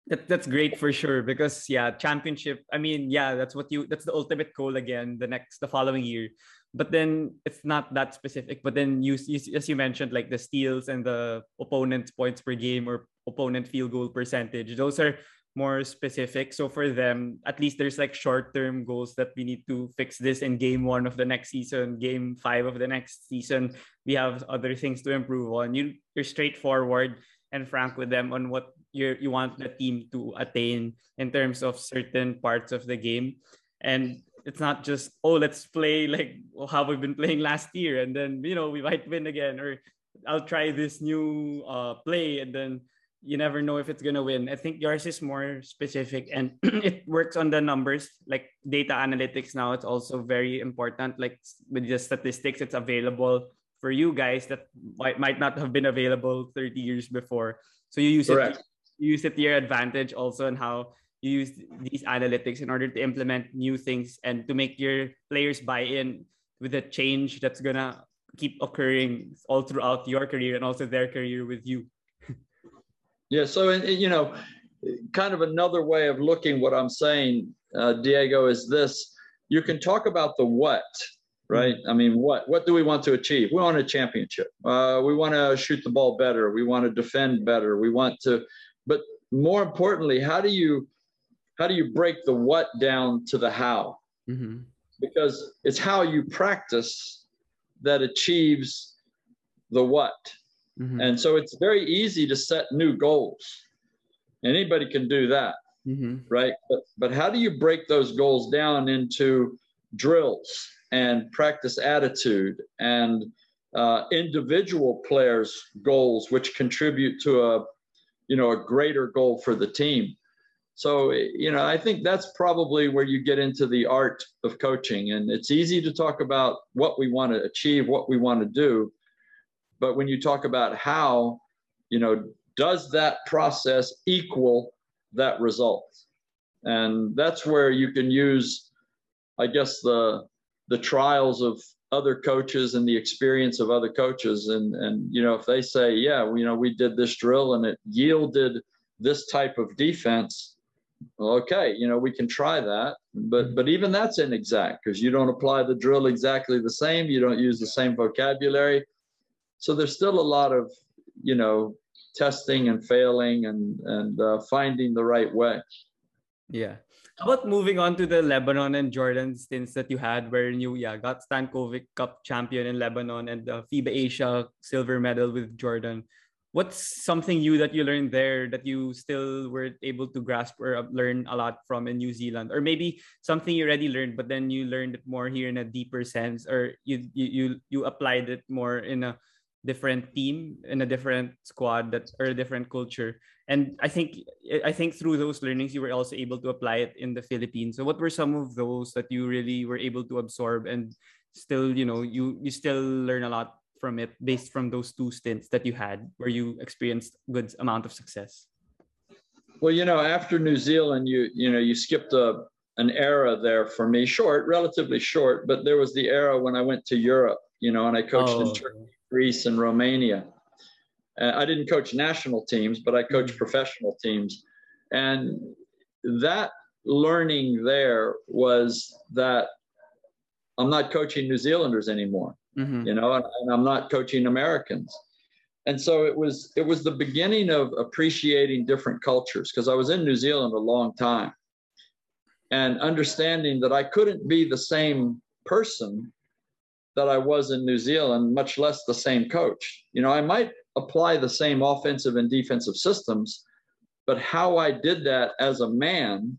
That, that's great for sure because yeah championship i mean yeah that's what you that's the ultimate goal again the next the following year but then it's not that specific. But then you, you as you mentioned like the steals and the opponent's points per game or opponent field goal percentage those are more specific. So for them at least there's like short term goals that we need to fix this in game one of the next season game five of the next season. We have other things to improve on. You you're straightforward and frank with them on what you you want the team to attain in terms of certain parts of the game. And it's not just oh let's play like how we've been playing last year and then you know we might win again or i'll try this new uh, play and then you never know if it's gonna win i think yours is more specific and it works on the numbers like data analytics now it's also very important like with the statistics it's available for you guys that might, might not have been available 30 years before so you use Correct. it use it to your advantage also and how you use these analytics in order to implement new things and to make your players buy in with the change that's gonna keep occurring all throughout your career and also their career with you.
yeah. So, you know, kind of another way of looking what I'm saying, uh, Diego, is this: you can talk about the what, right? I mean, what what do we want to achieve? We want a championship. Uh, we want to shoot the ball better. We want to defend better. We want to but more importantly, how do you how do you break the what down to the how? Mm-hmm. Because it's how you practice that achieves the what. Mm-hmm. And so it's very easy to set new goals. Anybody can do that, mm-hmm. right? But, but how do you break those goals down into drills and practice attitude and uh, individual players' goals, which contribute to a you know, a greater goal for the team. So, you know, I think that's probably where you get into the art of coaching. And it's easy to talk about what we want to achieve, what we want to do. But when you talk about how, you know, does that process equal that result? And that's where you can use, I guess, the the trials of other coaches and the experience of other coaches and and you know if they say yeah you know we did this drill and it yielded this type of defense okay you know we can try that but but even that's inexact because you don't apply the drill exactly the same you don't use the same vocabulary. So there's still a lot of you know testing and failing and and uh, finding the right way.
Yeah. How about moving on to the Lebanon and Jordan stints that you had, where you yeah got Stankovic Cup champion in Lebanon and the FIBA Asia silver medal with Jordan. What's something you that you learned there that you still were able to grasp or learn a lot from in New Zealand, or maybe something you already learned but then you learned it more here in a deeper sense, or you you you, you applied it more in a different team in a different squad that or a different culture. And i think i think through those learnings you were also able to apply it in the philippines. So what were some of those that you really were able to absorb and still you know you you still learn a lot from it based from those two stints that you had where you experienced good amount of success
well you know after new zealand you you know you skipped a an era there for me short relatively short but there was the era when i went to europe you know and i coached oh. in turkey Greece and Romania. Uh, I didn't coach national teams, but I coached mm-hmm. professional teams. And that learning there was that I'm not coaching New Zealanders anymore, mm-hmm. you know, and, and I'm not coaching Americans. And so it was it was the beginning of appreciating different cultures because I was in New Zealand a long time and understanding that I couldn't be the same person that I was in New Zealand, much less the same coach. You know, I might apply the same offensive and defensive systems, but how I did that as a man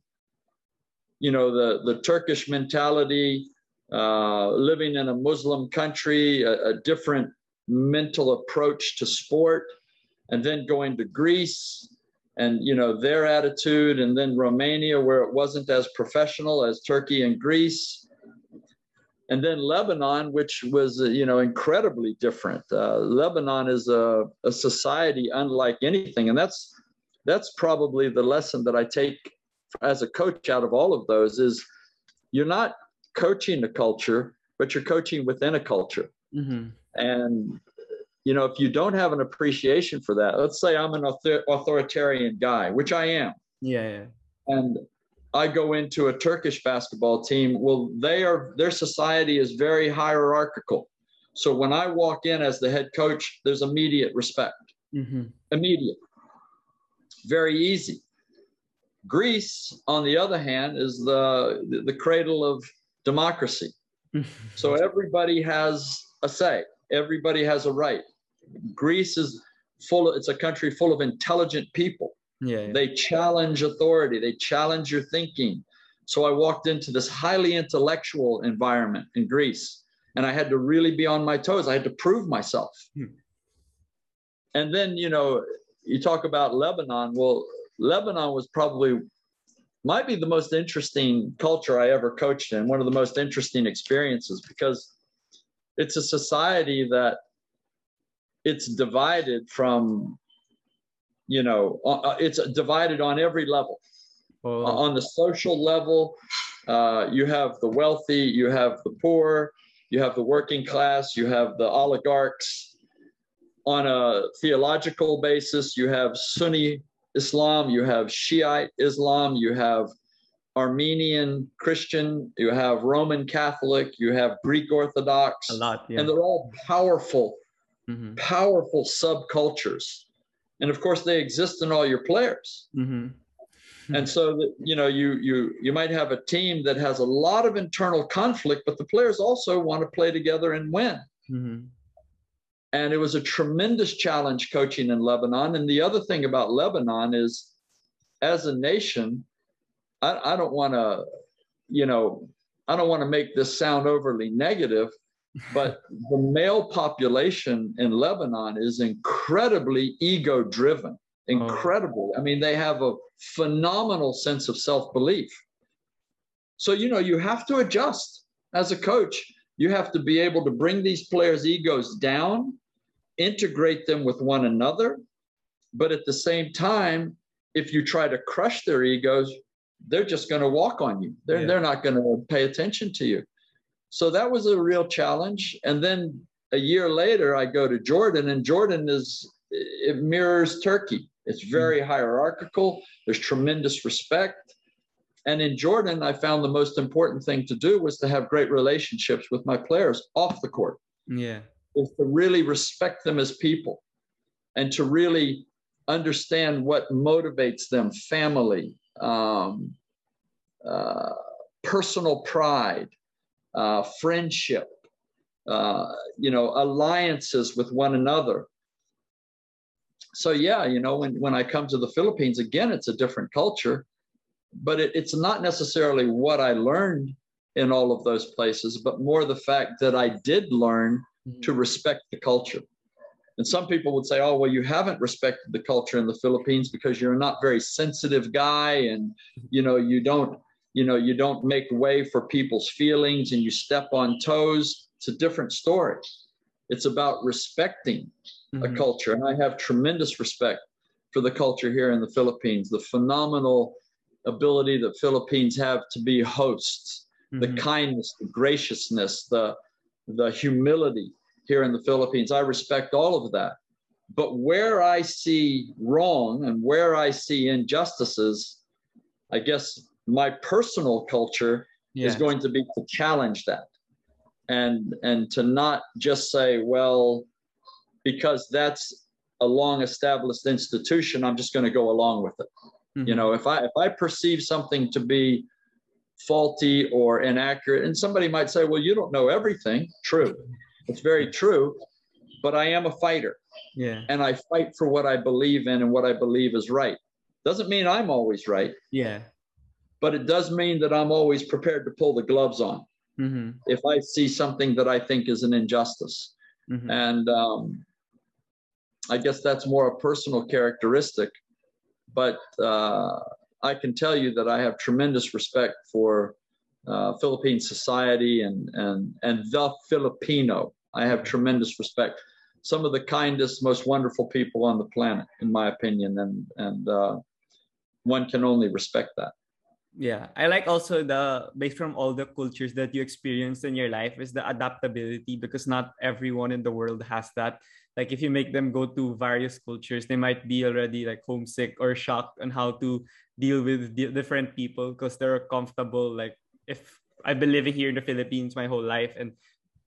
you know, the, the Turkish mentality, uh, living in a Muslim country, a, a different mental approach to sport, and then going to Greece and you know their attitude and then romania where it wasn't as professional as turkey and greece. And then lebanon which was uh, you know incredibly different. Uh, lebanon is a, a society unlike anything and that's that's probably the lesson that i take as a coach out of all of those is you're not coaching a culture but you're coaching within a culture mm-hmm. and you know, if you don't have an appreciation for that, let's say I'm an author- authoritarian guy, which I am.
Yeah, yeah.
And I go into a Turkish basketball team. Well, they are their society is very hierarchical. So when I walk in as the head coach, there's immediate respect. Mm-hmm. Immediate. Very easy. Greece, on the other hand, is the the cradle of democracy. so everybody has a say. Everybody has a right. Greece is full of, it's a country full of intelligent people.
Yeah, yeah.
They challenge authority, they challenge your thinking. So I walked into this highly intellectual environment in Greece and I had to really be on my toes. I had to prove myself. Hmm. And then, you know, you talk about Lebanon. Well, Lebanon was probably might be the most interesting culture I ever coached in, one of the most interesting experiences because it's a society that it's divided from you know uh, uh it's divided on every level oh. on the social level uh, you have the wealthy you have the poor you have the working class you have the oligarchs on a theological basis you have sunni islam you have shiite islam you have armenian christian you have roman catholic you have greek orthodox
a lot yeah.
and they're all powerful mm-hmm. powerful subcultures. And of course, they exist in all your players. Mm-hmm. And so you know, you you you might have a team that has a lot of internal conflict, but the players also want to play together and win. Mm-hmm. And it was a tremendous challenge coaching in Lebanon. And the other thing about Lebanon is, as a nation, I, I don't want to, you know, I don't want to make this sound overly negative, but the male population in Lebanon is incredibly ego driven, oh. incredible. Oh. I mean, they have a phenomenal sense of self belief. So, you know, you have to adjust as a coach. You have to be able to bring these players' egos down, integrate them with one another. But at the same time, if you try to crush their egos, they're just going to walk on you. They're, yeah. they're not going to pay attention to you. So that was a real challenge. And then a year later, I go to Jordan, and Jordan is, it mirrors Turkey. It's very mm-hmm. hierarchical, there's tremendous respect. And in Jordan, I found the most important thing to do was to have great relationships with my players off the court.
Yeah.
Is to really respect them as people and to really understand what motivates them family, um, uh, personal pride, uh, friendship, uh, you know, alliances with one another. So yeah, you know, when, when I come to the Philippines, again, it's a different culture, but it, it's not necessarily what I learned in all of those places, but more the fact that I did learn mm-hmm. to respect the culture. And some people would say, oh, well, you haven't respected the culture in the Philippines because you're not very sensitive guy and, you know, you don't you know you don't make way for people's feelings and you step on toes it's a different story it's about respecting mm-hmm. a culture and i have tremendous respect for the culture here in the philippines the phenomenal ability that philippines have to be hosts mm-hmm. the kindness the graciousness the the humility here in the philippines. I respect all of that. But where i see wrong and where i see injustices i guess my personal culture is going to be to challenge that. And and to not just say well because that's a long established institution i'm just going to go along with it mm-hmm. you know if i if i perceive something to be faulty or inaccurate and somebody might say well you don't know everything true it's very true but i am a fighter
yeah
and i fight for what i believe in and what i believe is right doesn't mean i'm always right
yeah
but it does mean that I'm always prepared to pull the gloves on
Mm-hmm.
if I see something that I think is an injustice.
Mm-hmm.
And um, I guess that's more a personal characteristic. But uh, I can tell you that I have tremendous respect for uh, Philippine society and, and, and the Filipino. I have tremendous respect. Some of the kindest, most wonderful people on the planet, in my opinion. And, and uh, one can only respect that.
Yeah, I like also the based from all the cultures that you experienced in your life is the adaptability because not everyone in the world has that. Like if you make them go to various cultures, they might be already like homesick or shocked on how to deal with di- different people because they're comfortable. Like if I've been living here in the Philippines my whole life and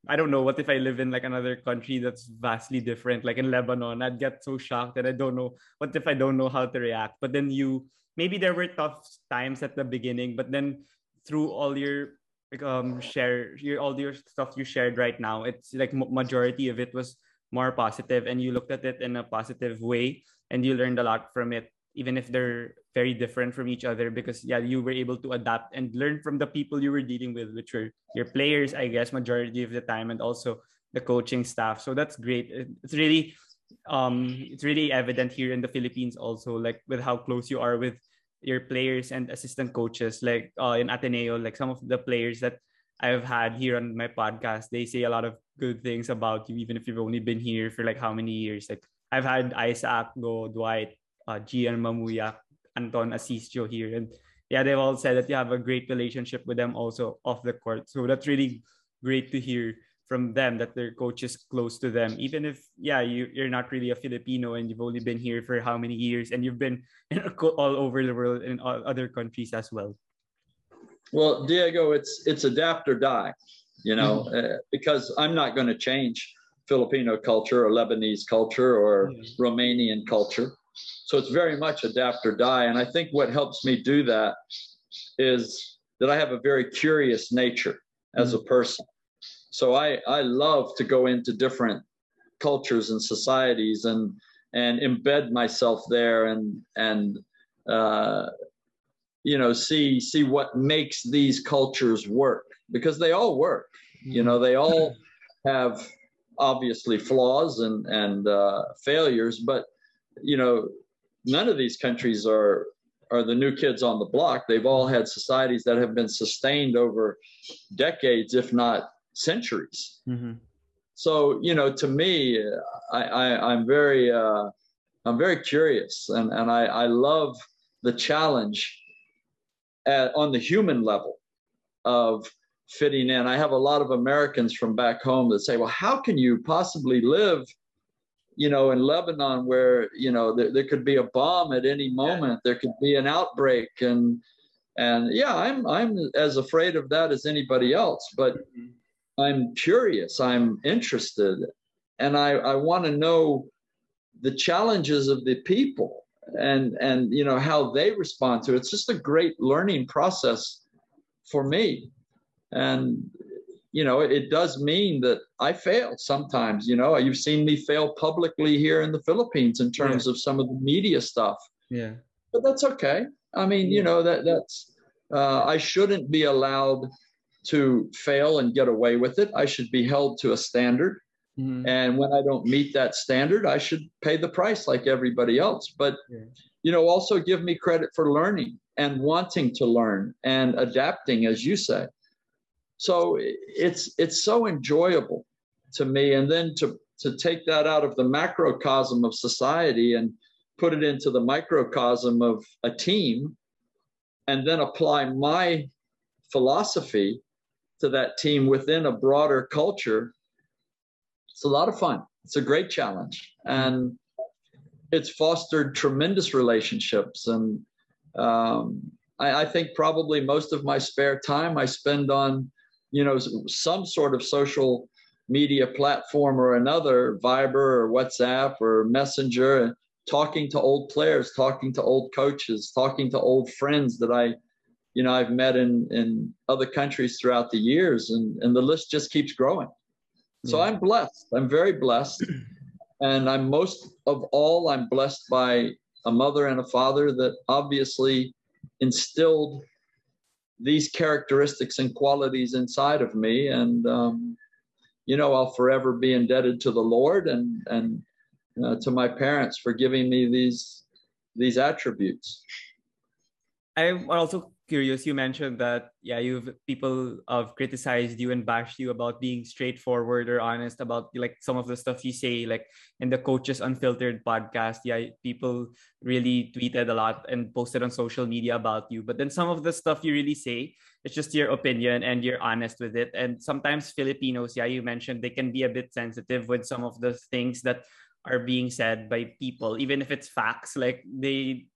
I don't know what if I live in like another country that's vastly different, like in Lebanon, I'd get so shocked that I don't know what if I don't know how to react. But then you maybe there were tough times at the beginning, but then through all your like, um share your all your stuff you shared right now, it's like majority of it was more positive, and you looked at it in a positive way, and you learned a lot from it, even if they're very different from each other. Because yeah, you were able to adapt and learn from the people you were dealing with, which were your players, I guess, majority of the time, and also the coaching staff. So that's great. It's really um it's really evident here in the Philippines also like with how close you are with your players and assistant coaches like uh, in Ateneo like some of the players that I've had here on my podcast they say a lot of good things about you even if you've only been here for like how many years? Like I've had Isaac Go Dwight uh, Gian Mamuyac Anton Asistio here. And yeah they've all said that you have a great relationship with them also off the court. So that's really great to hear from them that their coach is close to them. Even if yeah you, you're not really a filipino and you've only been here for how many years and you've been all over the world in all other countries as well
well diego it's it's adapt or die you know uh, because i'm not going to change filipino culture or lebanese culture or
Mhm.
romanian culture. So it's very much adapt or die. And i think what helps me do that is that i have a very curious nature as a person. So i i love to go into different cultures and societies and and embed myself there and and uh, you know see see what makes these cultures work because they all work. You know they all have obviously flaws and and uh, failures but you know none of these countries are are the new kids on the block. They've all had societies that have been sustained over decades if not centuries.
Mm-hmm.
so you know to me i, I i'm very uh i'm very curious and and i i love the challenge at, on the human level of fitting in. I have a lot of americans from back home that say well how can you possibly live you know in lebanon where you know there, there could be a bomb at any moment there could be an outbreak and and yeah i'm i'm as afraid of that as anybody else but mm-hmm. I'm curious, I'm interested, and I, I want to know the challenges of the people and and you know how they respond to it. It's just a great learning process for me. And you know, it, it does mean that I fail sometimes, you know. You've seen me fail publicly here in the Philippines in terms of some of the media stuff.
yeah
But that's okay. I mean, you know, that that's uh, I shouldn't be allowed to fail and get away with it. I should be held to a standard.
Mhm.
And when I don't meet that standard, I should pay the price like everybody else. But,
Yeah.
you know, also give me credit for learning and wanting to learn and adapting, as you say. So it's it's so enjoyable to me. And then to to take that out of the macrocosm of society and put it into the microcosm of a team and then apply my philosophy to that team within a broader culture it's a lot of fun. It's a great challenge. And it's fostered tremendous relationships. And um, I, I think probably most of my spare time i spend on you know some sort of social media platform or another viber or whatsapp or messenger talking to old players talking to old coaches talking to old friends that i you know I've met in in other countries throughout the years, and and the list just keeps growing. So
Yeah.
I'm blessed. I'm very blessed, and I'm most of all I'm blessed by a mother and a father that obviously instilled these characteristics and qualities inside of me, and um, you know, I'll forever be indebted to the Lord and and uh, to my parents for giving me these these attributes.
I'm also curious. You mentioned that yeah, you've people have criticized you and bashed you about being straightforward or honest about like some of the stuff you say, like in the Coaches Unfiltered podcast. Yeah, people really tweeted a lot and posted on social media about you. But then some of the stuff you really say, it's just your opinion and you're honest with it. And sometimes Filipinos, yeah, you mentioned they can be a bit sensitive with some of the things that are being said by people, even if it's facts. Like they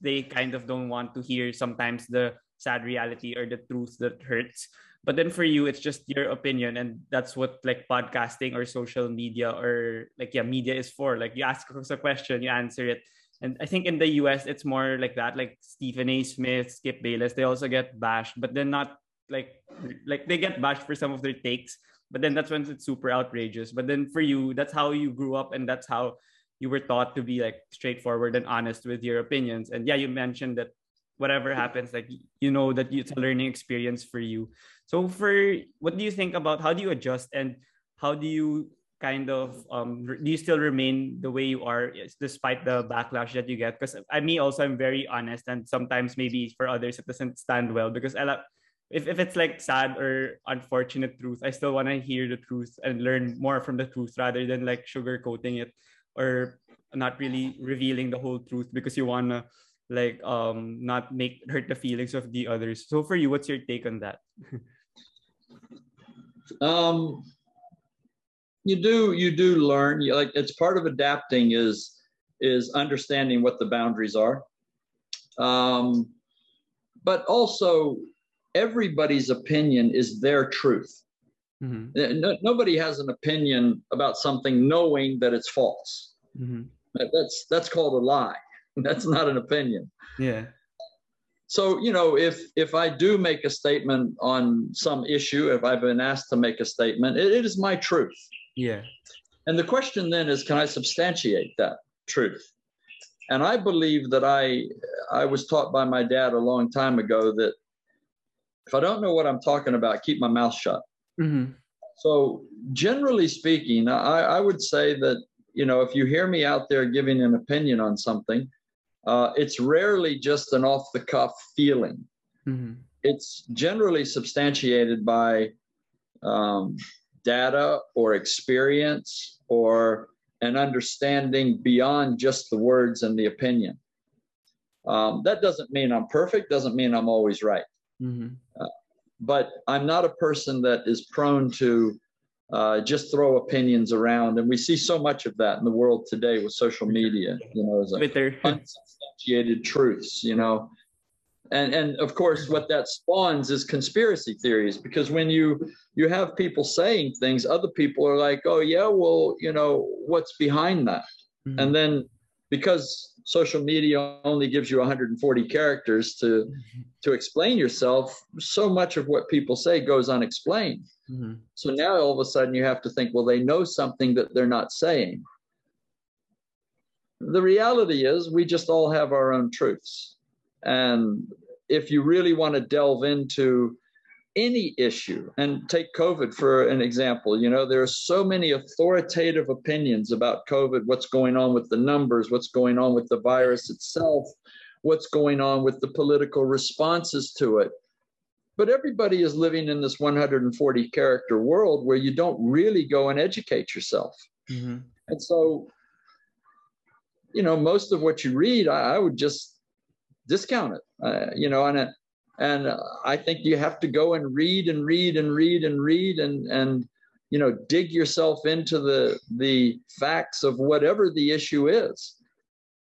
they kind of don't want to hear sometimes the sad reality or the truth that hurts. But then for you it's just your opinion and that's what like podcasting or social media or like yeah media is for. Like you ask us a question you answer it. And i think in the us it's more like that like stephen a. Smith skip bayless they also get bashed but then not like like they get bashed for some of their takes but then that's when it's super outrageous. But then for you that's how you grew up and that's how you were taught to be like straightforward and honest with your opinions. And yeah, you mentioned that whatever happens, like you know that it's a learning experience for you. So for what do you think about how do you adjust and how do you kind of um do you still remain the way you are despite the backlash that you get? Because I me also I'm very honest and sometimes maybe for others it doesn't stand well because I if, if it's like sad or unfortunate truth, I still want to hear the truth and learn more from the truth rather than like sugarcoating it or not really revealing the whole truth because you wanna like um not make hurt the feelings of the others. So for you, what's your take on that?
um you do you do learn you, like it's part of adapting is is understanding what the boundaries are um but also everybody's opinion is their truth Mm-hmm. No, nobody has an opinion about something knowing that it's false. Mm-hmm. That's that's called a lie. That's not an opinion.
Yeah.
So you know, if if I do make a statement on some issue, if I've been asked to make a statement, it, it is my truth.
Yeah.
And the question then is, can I substantiate that truth? And I believe that I I was taught by my dad a long time ago that if I don't know what I'm talking about, keep my mouth shut. Mm-hmm. So, generally speaking, I, I, would say that, you know, if you hear me out there giving an opinion on something, uh, it's rarely just an off the cuff feeling. Mm-hmm. It's generally substantiated by um, data or experience or an understanding beyond just the words and the opinion. Um, that doesn't mean I'm perfect, doesn't mean I'm always right. Mm-hmm. Uh, but I'm not a person that is prone to uh, just throw opinions around. And we see so much of that in the world today with social media, you know, as
Twitter.
unsubstantiated truths, you know. And, and of course, what that spawns is conspiracy theories because when you you have people saying things, other people are like, "Oh yeah, well, you know, what's behind that?" Mm-hmm. And then because social media only gives you 140 characters to mm-hmm. to explain yourself so much of what people say goes unexplained mm-hmm. so now all of a sudden you have to think well they know something that they're not saying the reality is we just all have our own truths and if you really want to delve into any issue. And take covid for an example. You know there are so many authoritative opinions about covid what's going on with the numbers what's going on with the virus itself what's going on with the political responses to it. But everybody is living in this 140 character world where you don't really go and educate yourself. Mm-hmm. and so you know most of what you read i, I would just discount it. Uh, you know and and uh, i think you have to go and read and read and read and read and and you know dig yourself into the the facts of whatever the issue is.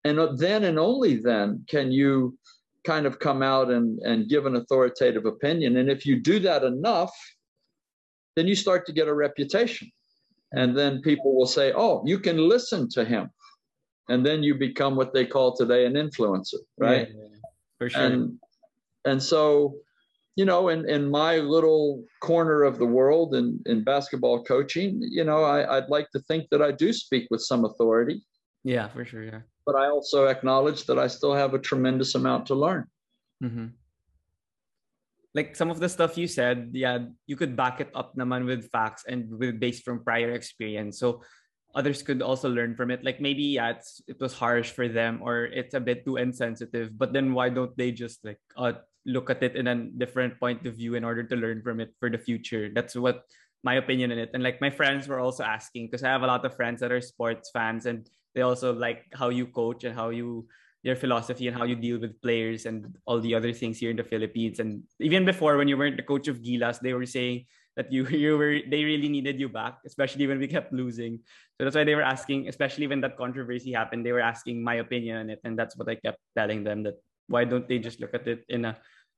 And uh, then and only then can you kind of come out and and give an authoritative opinion. And if you do that enough then you start to get a reputation. And then people will say oh you can listen to him. And then you become what they call today an influencer right? Yeah, yeah,
for sure.
And and so, you know, in, in my little corner of the world in, in basketball coaching, you know, I, I'd like to think that I do speak with some authority.
Yeah, for sure. Yeah.
But I also acknowledge that I still have a tremendous amount to learn. Mm-hmm.
like some of the stuff you said, yeah, you could back it up naman with facts and with based from prior experience. So others could also learn from it. Like maybe yeah, it was harsh for them or it's a bit too insensitive. But then why don't they just like uh, look at it in a different point of view in order to learn from it for the future? That's what my opinion in it. And like my friends were also asking because I have a lot of friends that are sports fans and they also like how you coach and how you your philosophy and how you deal with players and all the other things here in the Philippines. And even before, when you weren't the coach of Gilas, they were saying that you you were they really needed you back, especially when we kept losing. So that's why they were asking, especially when that controversy happened, they were asking my opinion on it, and that's what I kept telling them that why don't they just look at it in a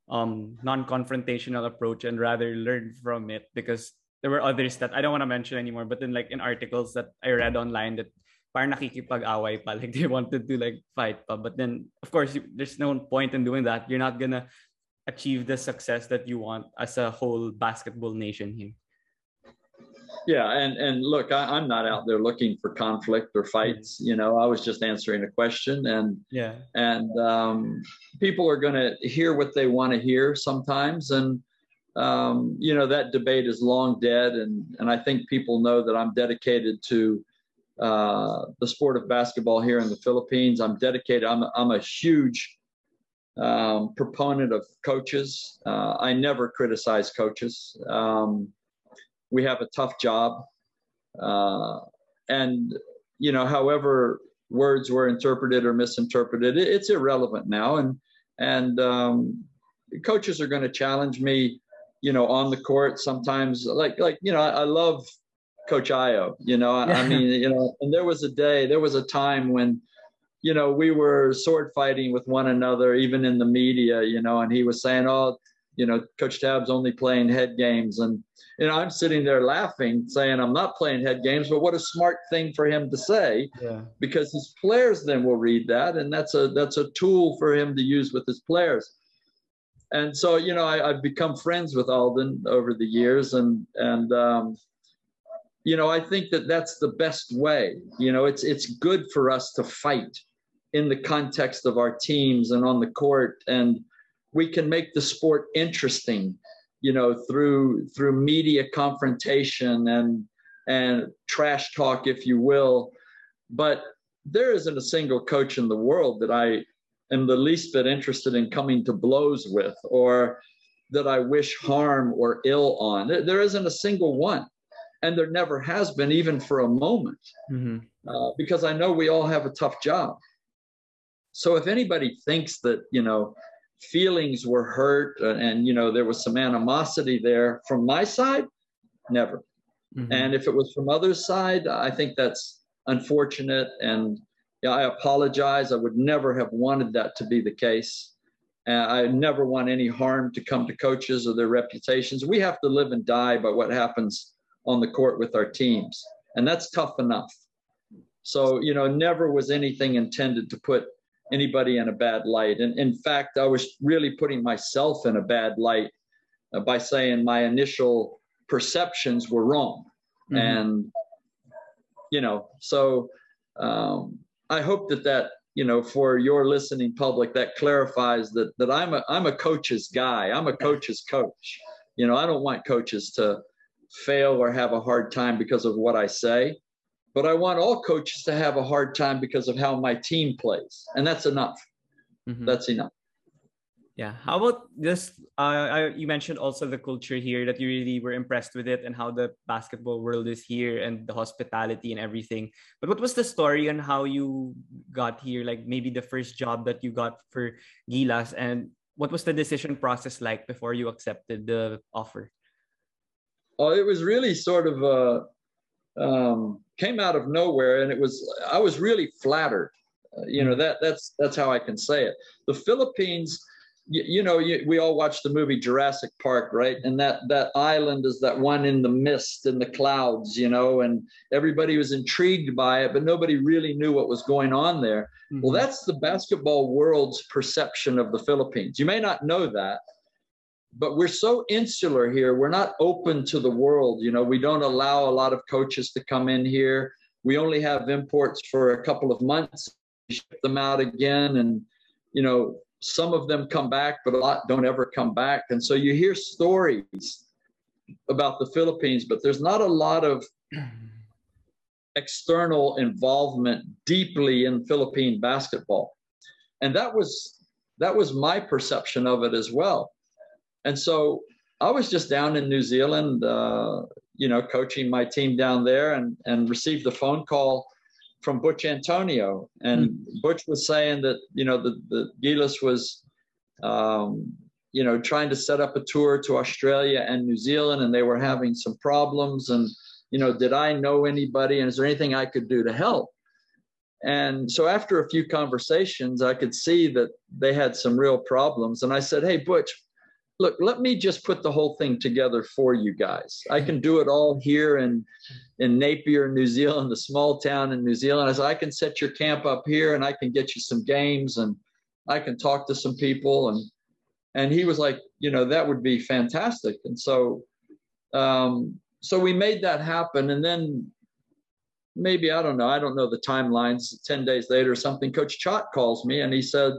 um, non-confrontational approach and rather learn from it because there were others that I don't want to mention anymore, but then like in articles that I read online that parang nakikipag-away pa. Like they wanted to like fight pa. But then, of course, there's no point in doing that. You're not gonna achieve the success that you want as a whole basketball nation here.
Yeah, and and look, I, am not out there looking for conflict or fights. You know, I was just answering a question, and
yeah,
and um, people are going to hear what they want to hear sometimes, and um, you know that debate is long dead, and and I think people know that I'm dedicated to uh, the sport of basketball here in the Philippines. I'm dedicated. I'm, I'm a huge um, proponent of coaches. Uh, I never criticize coaches. Um, we have a tough job. Uh, and, you know, however words were interpreted or misinterpreted, it, it's irrelevant now. And, and um, coaches are going to challenge me, you know, on the court sometimes. Like, like you know, I, I love Coach Ayo. You know, I mean, you know, and there was a day, there was a time when, you know, we were sword fighting with one another, even in the media, you know, and he was saying, oh, you know, Coach Tab's only playing head games. And, you know, I'm sitting there laughing, saying, I'm not playing head games, but what a smart thing for him to say,
yeah.
because his players then will read that. And that's a, that's a tool for him to use with his players. And so, you know, I, have become friends with Aldin over the years and, and, um, you know, I think that that's the best way. You know, it's it's good for us to fight in the context of our teams and on the court, and we can make the sport interesting. You know, through through media confrontation and and trash talk, if you will. But there isn't a single coach in the world that I am the least bit interested in coming to blows with, or that I wish harm or ill on. There isn't a single one and there never has been even for a moment
mm-hmm.
uh, because i know we all have a tough job so if anybody thinks that you know feelings were hurt uh, and you know there was some animosity there from my side never mm-hmm. and if it was from others side i think that's unfortunate and yeah, i apologize i would never have wanted that to be the case and I never want any harm to come to coaches or their reputations. We have to live and die by what happens on the court with our teams. And that's tough enough. So, you know, never was anything intended to put anybody in a bad light. And in fact, I was really putting myself in a bad light uh, by saying my initial perceptions were wrong. Mm-hmm. And, you know, so um, I hope that that, you know, for your listening public, that clarifies that that I'm a I'm a coach's guy. I'm a coach's coach. You know, I don't want coaches to fail or have a hard time because of what I say. But I want all coaches to have a hard time because of how my team plays. And that's enough. Mm-hmm. That's enough.
Yeah. How about this? Uh, I, you mentioned also the culture here that you really were impressed with it and how the basketball world is here and the hospitality and everything. But what was the story on how you got here? Like maybe the first job that you got for Gilas and what was the decision process like before you accepted the offer?
Oh, it was really sort of uh, um, came out of nowhere, and it was I was really flattered. Uh, you know that that's that's how I can say it. The Philippines, you, you know, you, we all watched the movie Jurassic Park, right? And that that island is that one in the mist and the clouds, you know, and everybody was intrigued by it, but nobody really knew what was going on there. Mm-hmm. Well, that's the basketball world's perception of the Philippines. You may not know that but we're so insular here. We're not open to the world. You know, we don't allow a lot of coaches to come in here. We only have imports for a couple of months, ship them out again. And, you know, some of them come back, but a lot don't ever come back. And so you hear stories about the Philippines, but there's not a lot of external involvement deeply in Philippine basketball. And that was that was my perception of it as well. And so I was just down in New Zealand, uh, you know, coaching my team down there and, and received a phone call from Butch Antonio. And mm. Butch was saying that, you know, the, the Gilas was, um, you know, trying to set up a tour to Australia and New Zealand, and they were having some problems. And, you know, did I know anybody? And is there anything I could do to help? And so after a few conversations, I could see that they had some real problems. And I said, Hey, Butch, look, let me just put the whole thing together for you guys. I can do it all here in, in Napier, New Zealand, the small town in New Zealand. I said, I can set your camp up here and I can get you some games and I can talk to some people. And, and he was like, you know, that would be fantastic. And so, um, so we made that happen. And then maybe, I don't know, I don't know the timelines, 10 days later something, Coach Chot calls me and he said,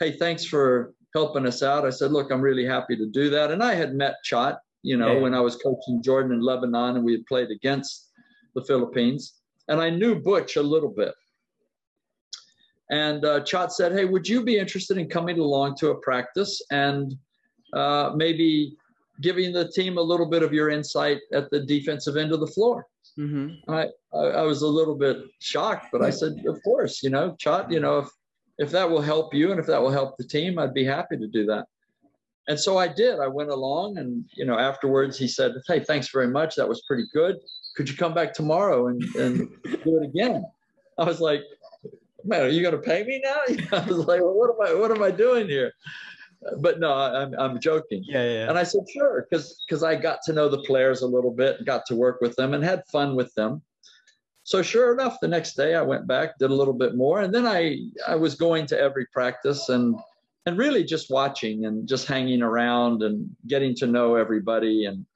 Hey, thanks for helping us out. I said, look, I'm really happy to do that. And I had met Chot, you know, yeah. when I was coaching Jordan in Lebanon and we had played against the Philippines. And I knew Butch a little bit. And uh, Chot said, hey, would you be interested in coming along to a practice and uh, maybe giving the team a little bit of your insight at the defensive end of the floor? Mm-hmm. I, I, I was a little bit shocked, but I said, of course, you know, Chot, you know, if if that will help you and if that will help the team, I'd be happy to do that. And so I did. I went along and, you know, afterwards he said, Hey, thanks very much. That was pretty good. Could you come back tomorrow and, and do it again? I was like, man, are you going to pay me now? I was like, well, what am I, what am I doing here? But no, I'm, I'm joking.
Yeah, yeah.
And I said, sure. Cause, cause I got to know the players a little bit and got to work with them and had fun with them so sure enough, the next day I went back, did a little bit more, and then I I was going to every practice and and really just watching and just hanging around and getting to know everybody. And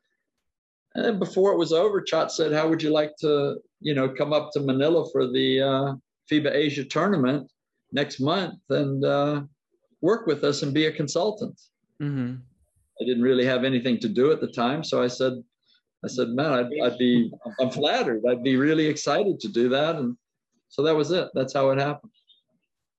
and then before it was over, Chot said, "How would you like to you know come up to Manila for the uh, FIBA Asia tournament next month and uh, work with us and be a consultant?" Mm-hmm. I didn't really have anything to do at the time, so I said, I said, man, I'd, I'd be, I'm flattered. I'd be really excited to do that. And so that was it. That's how it happened.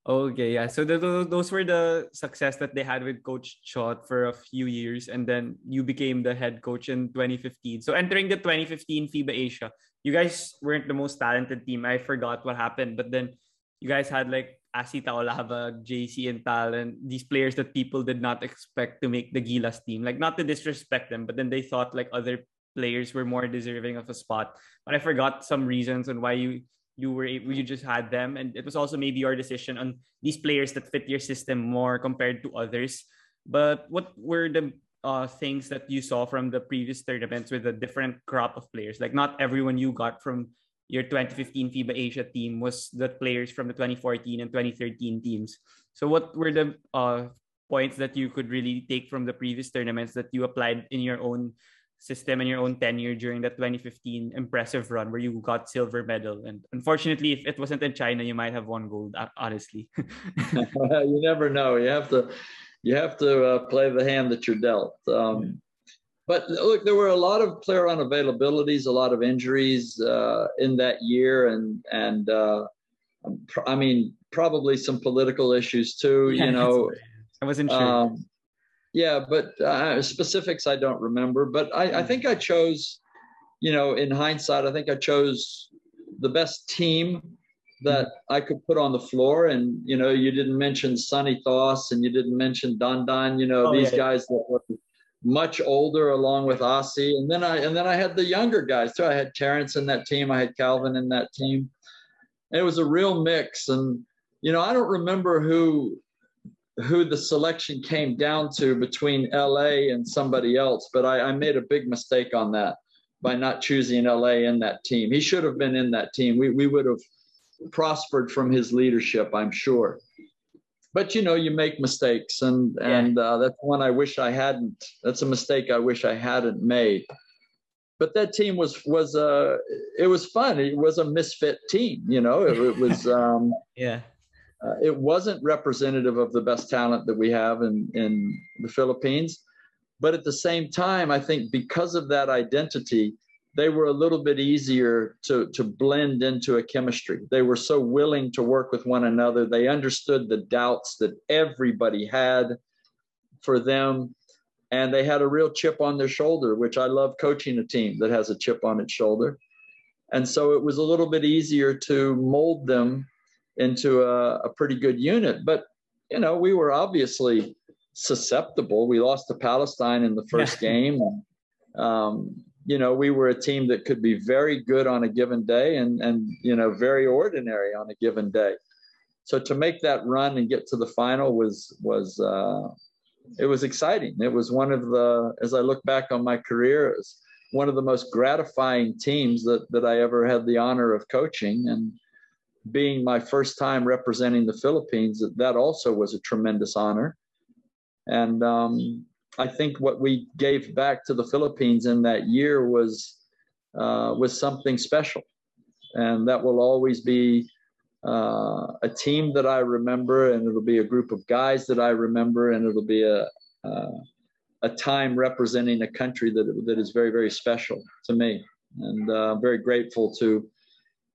Okay, yeah. So the, those were the success that they had with Coach Chot for a few years, and then you became the head coach in 2015. So entering the 2015 FIBA Asia, you guys weren't the most talented team. I forgot what happened, but then you guys had like Asi Taulava, JC Intal, these players that people did not expect to make the Gilas team. Like not to disrespect them, but then they thought like other players were more deserving of a spot. But I forgot some reasons on why you you were able, you just had them, and it was also maybe your decision on these players that fit your system more compared to others. But what were the uh, things that you saw from the previous tournaments with a different crop of players? Like not everyone you got from your 2015 FIBA Asia team was the players from the 2014 and 2013 teams. So what were the uh, points that you could really take from the previous tournaments that you applied in your own system and your own tenure during that 2015 impressive run where you got silver medal. And unfortunately if it wasn't in china you might have won gold honestly.
You never know. You have to you have to uh, play the hand that you're dealt. Um, but look there were a lot of player unavailabilities a lot of injuries uh, in that year and and uh, i mean probably some political issues too you know.
I wasn't sure. Um,
yeah, but uh, specifics I don't remember. But I, I think I chose, you know, in hindsight, I think I chose the best team that mm-hmm. I could put on the floor. And you know, you didn't mention Sonny Thoss and you didn't mention Don Don. You know, oh, these yeah. guys that were much older, along with Asi. And then I and then I had the younger guys too. I had Terrence in that team. I had Calvin in that team. And it was a real mix. And you know, I don't remember who who the selection came down to between LA and somebody else, but I, I, made a big mistake on that by not choosing LA in that team. He should have been in that team. We, we would have prospered from his leadership, I'm sure. But you know, you make mistakes, and yeah. and uh, that's one I wish I hadn't. That's a mistake I wish I hadn't made. But that team was was uh it was fun. It was a misfit team, you know. It, it was um,
yeah
uh, it wasn't representative of the best talent that we have in, in the Philippines. But at the same time, I think because of that identity, they were a little bit easier to, to blend into a chemistry. They were so willing to work with one another. They understood the doubts that everybody had for them. And they had a real chip on their shoulder, which I love coaching a team that has a chip on its shoulder. And so it was a little bit easier to mold them into a, a pretty good unit. But, you know, we were obviously susceptible. We lost to Palestine in the first game. Um, you know, we were a team that could be very good on a given day and, and, you know, very ordinary on a given day. So to make that run and get to the final was, was, uh, it was exciting. It was one of the, as I look back on my career, it was one of the most gratifying teams that, that I ever had the honor of coaching. And being my first time representing the Philippines, that also was a tremendous honor. And um, I think what we gave back to the Philippines in that year was uh, was something special, and that will always be uh, a team that I remember, and it'll be a group of guys that I remember, and it'll be a uh, a time representing a country that that is very very special to me, and uh, I'm very grateful to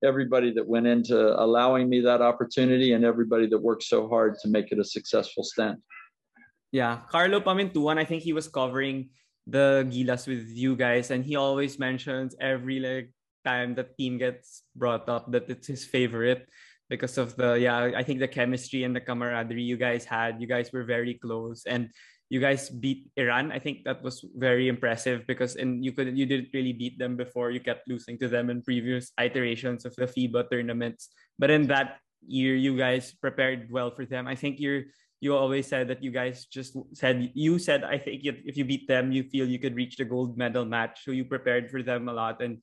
everybody that went into allowing me that opportunity and everybody that worked so hard to make it a successful stint.
Yeah, Carlo Pamintuan, I think he was covering the Gilas with you guys, and he always mentions every like time the team gets brought up that it's his favorite because of the yeah, I think the chemistry and the camaraderie you guys had. You guys were very close, and you guys beat Iran. I think that was very impressive because and you could you didn't really beat them before. You kept losing to them in previous iterations of the FIBA tournaments. But in that year, you guys prepared well for them. I think you're you always said that you guys just said you said I think if you beat them, you feel you could reach the gold medal match. So you prepared for them a lot, and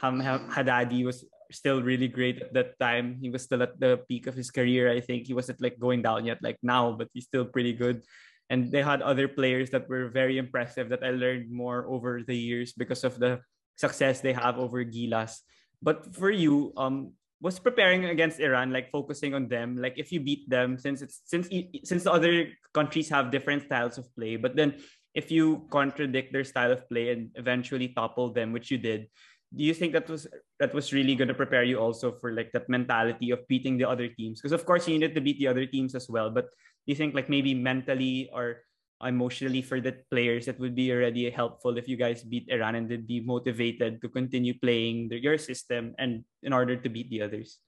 Ham Haddadi was still really great at that time. He was still at the peak of his career. I think he wasn't like going down yet like now, but he's still pretty good. And they had other players that were very impressive that I learned more over the years because of the success they have over Gilas. But for you, um, was preparing against Iran, like focusing on them. Like if you beat them, since it's since since the other countries have different styles of play, but then if you contradict their style of play and eventually topple them, which you did, do you think that was that was really going to prepare you also for like that mentality of beating the other teams? Because of course you needed to beat the other teams as well, but do you think like maybe mentally or emotionally for the players that would be already helpful if you guys beat Iran and they'd be motivated to continue playing the, your system and in order to beat the others?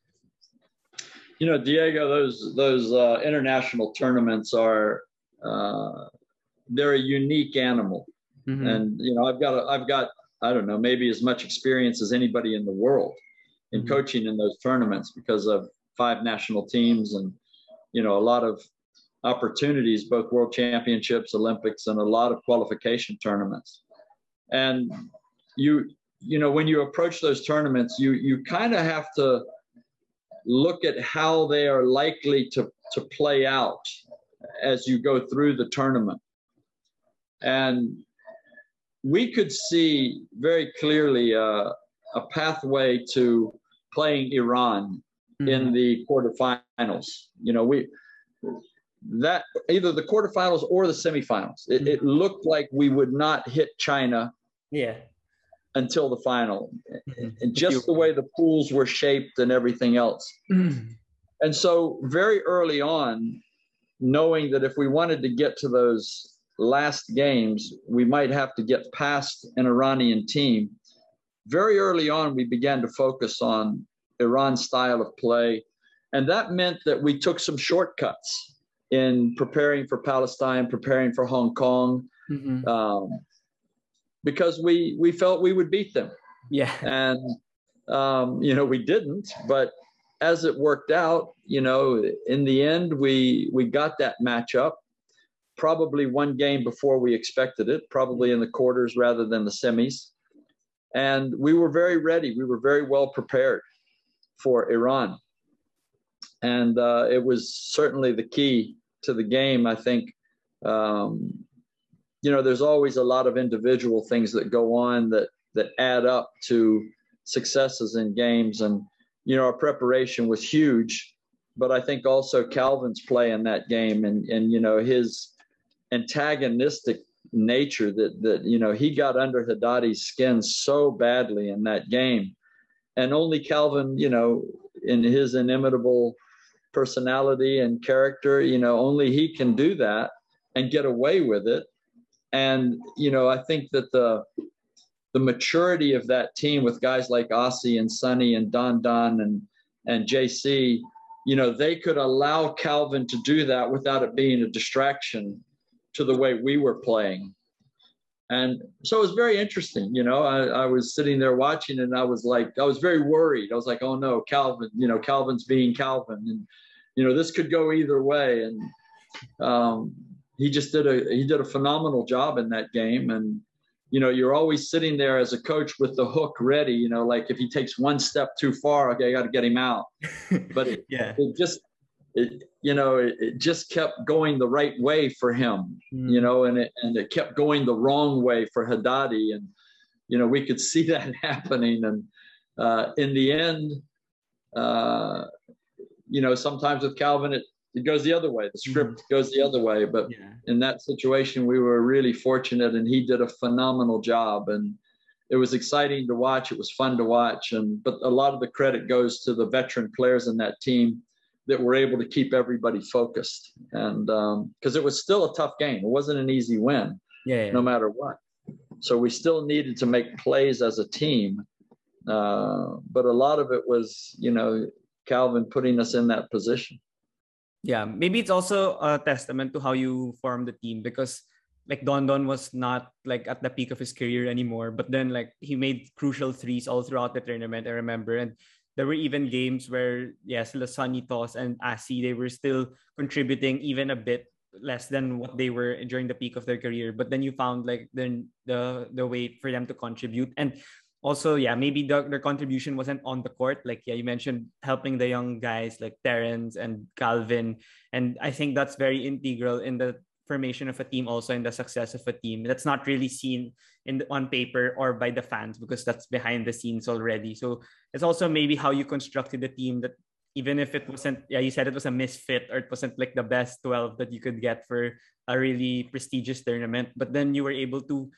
You know, Diego, those those uh, international tournaments are uh, they're a unique animal, mm-hmm. and you know, I've got a, I've got I don't know maybe as much experience as anybody in the world in mm-hmm. coaching in those tournaments because of five national teams and you know a lot of opportunities, both world championships, Olympics, and a lot of qualification tournaments. And you, you know, when you approach those tournaments, you you kind of have to look at how they are likely to to play out as you go through the tournament. And we could see very clearly uh, a pathway to playing Iran mm-hmm. in the quarterfinals. You know, we that either the quarterfinals or the semifinals. It, it, looked like we would not hit China.
Yeah.
Until the final, mm-hmm. and just the way the pools were shaped and everything else. Mm-hmm. And so, very early on, knowing that if we wanted to get to those last games, we might have to get past an Iranian team. Very early on, we began to focus on Iran's style of play. And that meant that we took some shortcuts in preparing for Palestine, preparing for Hong Kong, mm-hmm. um, because we we felt we would beat them.
Yeah,
and um, you know we didn't, but as it worked out, you know, in the end we we got that matchup. Probably one game before we expected it, probably in the quarters rather than the semis. And we were very ready. We were very well prepared for Iran and uh, it was certainly the key to the game. I think, um, you know, there's always a lot of individual things that go on that that add up to successes in games, and you know, our preparation was huge but I think also Calvin's play in that game and and you know his antagonistic nature that that you know he got under Haddadi's skin so badly in that game, and only Calvin, you know, in his inimitable personality and character, you know, only he can do that and get away with it. And you know, I think that the the maturity of that team with guys like Asi and Sonny and Don Don and and JC, you know, they could allow Calvin to do that without it being a distraction to the way we were playing. And so it was very interesting. You know, I, I, was sitting there watching and I was like, I was very worried. I was like, oh no, Calvin, you know, Calvin's being Calvin. And, you know, this could go either way. And um, he just did a, he did a phenomenal job in that game. And, you know, you're always sitting there as a coach with the hook ready, you know, like if he takes one step too far, okay, I got to get him out. But it, yeah. it just, it, you know, it, it, just kept going the right way for him, mm. you know, and it, and it kept going the wrong way for Haddadi. And, you know, we could see that happening. And uh, in the end, uh, you know, sometimes with Calvin, it, it goes the other way. The script mm. goes the other way. But yeah. in that situation, we were really fortunate and he did a phenomenal job. And, it was exciting to watch. It was fun to watch, and but a lot of the credit goes to the veteran players in that team that we were able to keep everybody focused. And because um, it was still a tough game, it wasn't an easy win, yeah, yeah, no matter what. So we still needed to make plays as a team. Uh, but a lot of it was, you know, Calvin putting us in that position.
Yeah, maybe it's also a testament to how you form the team because like Don Don was not like at the peak of his career anymore, but then like he made crucial threes all throughout the tournament. I remember, and there were even games where yes, Lasanitos and Asi they were still contributing even a bit less than what they were during the peak of their career. But then you found like then the the way for them to contribute. And also yeah maybe the, their contribution wasn't on the court. Like yeah you mentioned helping the young guys like Terrence and Calvin. And I think that's very integral in the formation of a team also in the success of a team that's not really seen in the, on paper or by the fans because that's behind the scenes already. So it's also maybe how you constructed the team that even if it wasn't yeah you said it was a misfit or it wasn't like the best 12 that you could get for a really prestigious tournament but then you were able to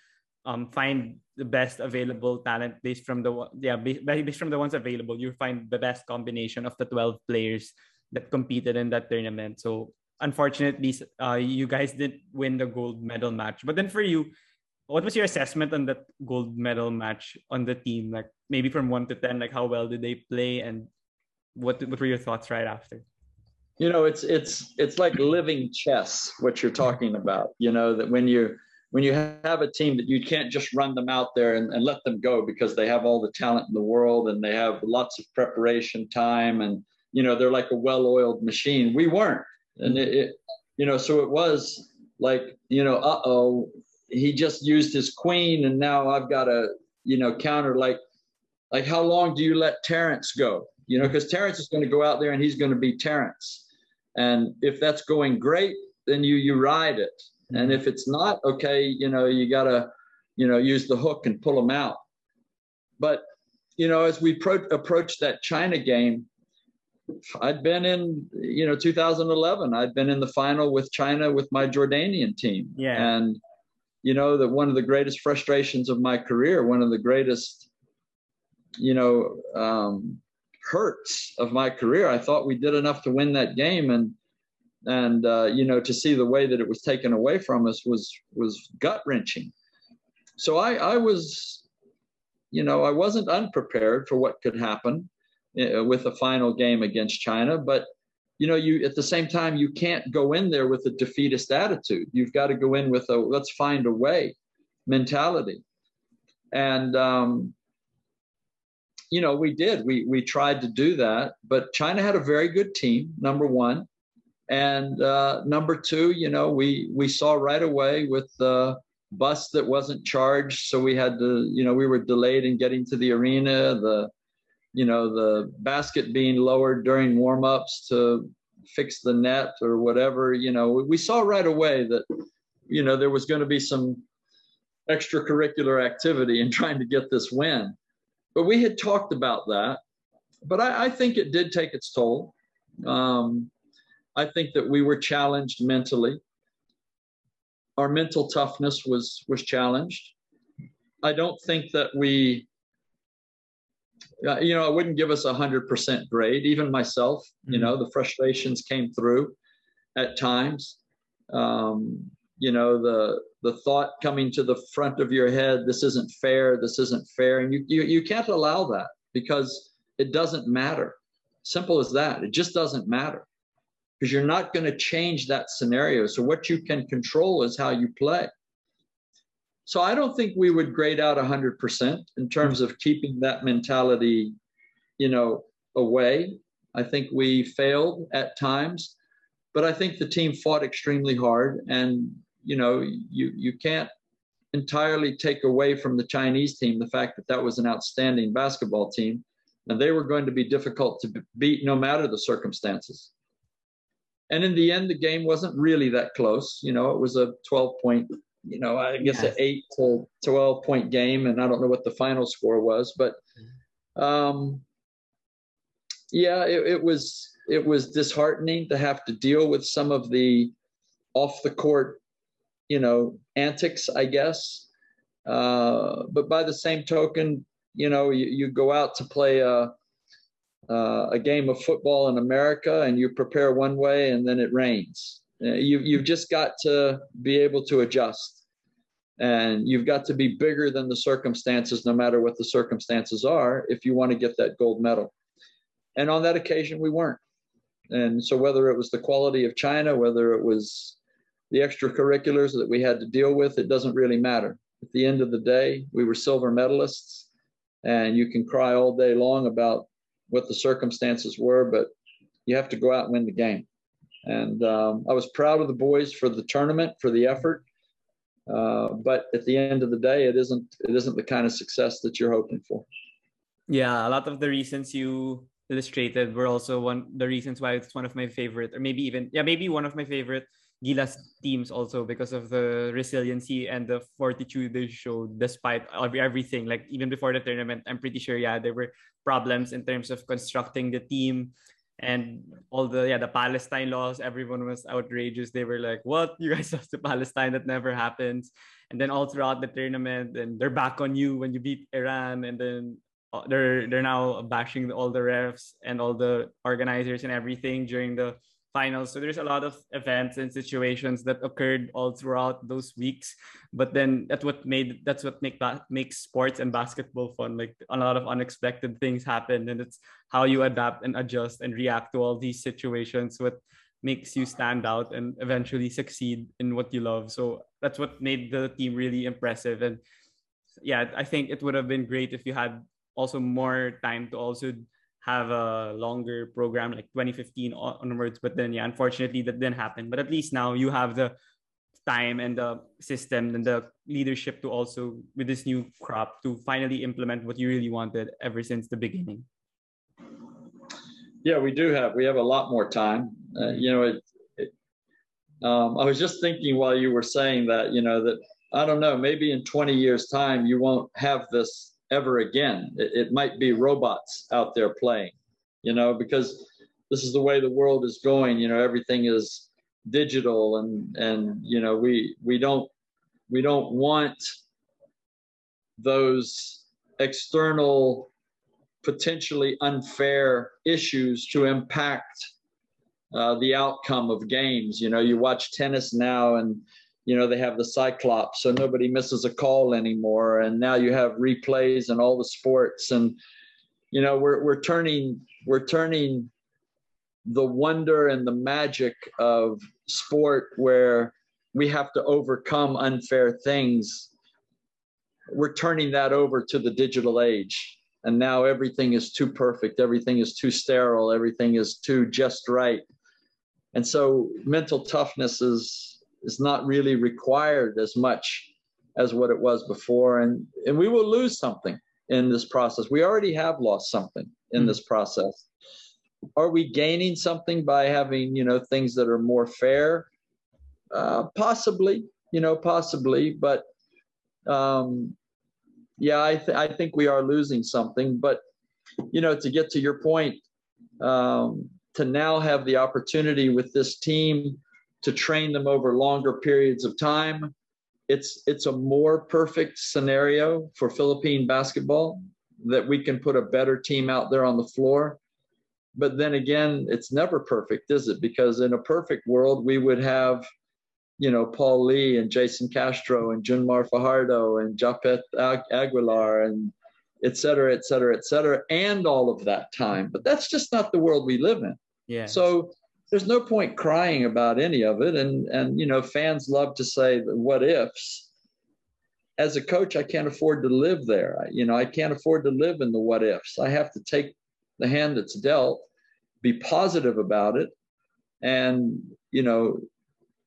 um, find the best available talent based from the yeah based from the ones available you find the best combination of the 12 players that competed in that tournament. So unfortunately uh, you guys didn't win the gold medal match but then for you what was your assessment on that gold medal match on the team? Like maybe from one to ten, like how well did they play, and what what were your thoughts right after?
You know, it's it's it's like living chess. What you're talking about. You know that when you when you have a team that you can't just run them out there and, and let them go because they have all the talent in the world and they have lots of preparation time and you know they're like a well-oiled machine. We weren't, and it, it you know so it was like you know uh oh he just used his queen and now I've got to, you know, counter like, like how long do you let Terrence go? You know, because Terrence is going to go out there and he's going to be Terrence. And if that's going great, then you you ride it. And if it's not, okay, you know, you got to, you know, use the hook and pull them out. But, you know, as we pro- approached that China game, I'd been in, you know, 2011. I'd been in the final with China with my Jordanian team. Yeah. And you know that one of the greatest frustrations of my career one of the greatest you know um, hurts of my career i thought we did enough to win that game and and uh, you know to see the way that it was taken away from us was was gut wrenching so i i was you know i wasn't unprepared for what could happen with a final game against china but you know, you at the same time you can't go in there with a defeatist attitude. You've got to go in with a let's find a way mentality. And um, you know, we did. We we tried to do that, but China had a very good team. Number one, and uh, number two, you know, we we saw right away with the bus that wasn't charged, so we had to, you know, we were delayed in getting to the arena. The you know, the basket being lowered during warm-ups to fix the net or whatever, you know, we saw right away that, you know, there was going to be some extracurricular activity in trying to get this win. But we had talked about that. But I, I think it did take its toll. Um, I think that we were challenged mentally. Our mental toughness was was challenged. I don't think that we, uh, you know, I wouldn't give us a hundred percent grade. Even myself, mm-hmm. you know, the frustrations came through at times. Um, you know, the the thought coming to the front of your head, this isn't fair, this isn't fair, and you you, you can't allow that because it doesn't matter. Simple as that. It just doesn't matter because you're not going to change that scenario. So what you can control is how you play. So I don't think we would grade out 100% in terms of keeping that mentality, you know, away. I think we failed at times, but I think the team fought extremely hard and you know, you you can't entirely take away from the Chinese team the fact that that was an outstanding basketball team and they were going to be difficult to beat no matter the circumstances. And in the end, the game wasn't really that close. You know, it was a 12 point, you know, I guess yes. an eight to 12 point game. And I don't know what the final score was, but um, yeah, it, it was, it was disheartening to have to deal with some of the off the court, you know, antics, I guess. Uh, but by the same token, you know, you, you go out to play a, uh, a game of football in America and you prepare one way and then it rains. Uh, you, you've just got to be able to adjust and you've got to be bigger than the circumstances, no matter what the circumstances are, if you want to get that gold medal. And on that occasion, we weren't. And so, whether it was the quality of China, whether it was the extracurriculars that we had to deal with, it doesn't really matter. At the end of the day, we were silver medalists and you can cry all day long about what the circumstances were, but you have to go out and win the game. And um, I was proud of the boys for the tournament, for the effort. Uh, but at the end of the day, it isn't it isn't the kind of success that you're hoping for.
Yeah, a lot of the reasons you illustrated were also one the reasons why it's one of my favorite, or maybe even yeah, maybe one of my favorite Gilas teams also because of the resiliency and the fortitude they showed despite everything. Like even before the tournament, I'm pretty sure yeah there were problems in terms of constructing the team and all the yeah the Palestine laws. Everyone was outrageous. They were like, "What you guys lost to Palestine? That never happens." And then all throughout the tournament, and they're back on you when you beat Iran, and then uh, they're they're now bashing all the refs and all the organizers and everything during the finals. So there's a lot of events and situations that occurred all throughout those weeks. But then that's what made that's what make that makes sports and basketball fun. Like a lot of unexpected things happen, and it's how you adapt and adjust and react to all these situations. What makes you stand out and eventually succeed in what you love. So that's what made the team really impressive. And yeah, I think it would have been great if you had also more time to also have a longer program like 2015 onwards. But then, yeah, unfortunately, that didn't happen. But at least now you have the time and the system and the leadership to also, with this new crop, to finally implement what you really wanted ever since the beginning.
Yeah, we do have. We have a lot more time. Uh, you know, it, it, um, I was just thinking while you were saying that, you know, that I don't know, maybe in 20 years' time, you won't have this ever again. It, it might be robots out there playing, you know, because this is the way the world is going. You know, everything is digital, and and you know we we don't we don't want those external potentially unfair issues to impact uh, the outcome of games. You know, you watch tennis now and you know they have the cyclops so nobody misses a call anymore. And now you have replays and all the sports. And you know we're we're turning we're turning the wonder and the magic of sport where we have to overcome unfair things. We're turning that over to the digital age. And now everything is too perfect. Everything is too sterile. Everything is too just right. And so mental toughness is is not really required as much as what it was before. And, and we will lose something in this process. We already have lost something in mm this process. Are we gaining something by having, you know, things that are more fair? Uh, possibly, you know, possibly, but um, yeah, I, th- I think we are losing something. But, you know, to get to your point, um, to now have the opportunity with this team to train them over longer periods of time, it's it's a more perfect scenario for Philippine basketball that we can put a better team out there on the floor. But then again, it's never perfect, is it? Because in a perfect world, we would have, you know, Paul Lee and Jayson Castro and Junmar Fajardo and Japeth Aguilar and et cetera, et cetera, et cetera, and all of that time. But that's just not the world we live in.
Yeah.
So there's no point crying about any of it. And and you know, fans love to say the what ifs. As a coach, I can't afford to live there. I, you know, I can't afford to live in the what ifs. I have to take the hand that's dealt, be positive about it, and you know,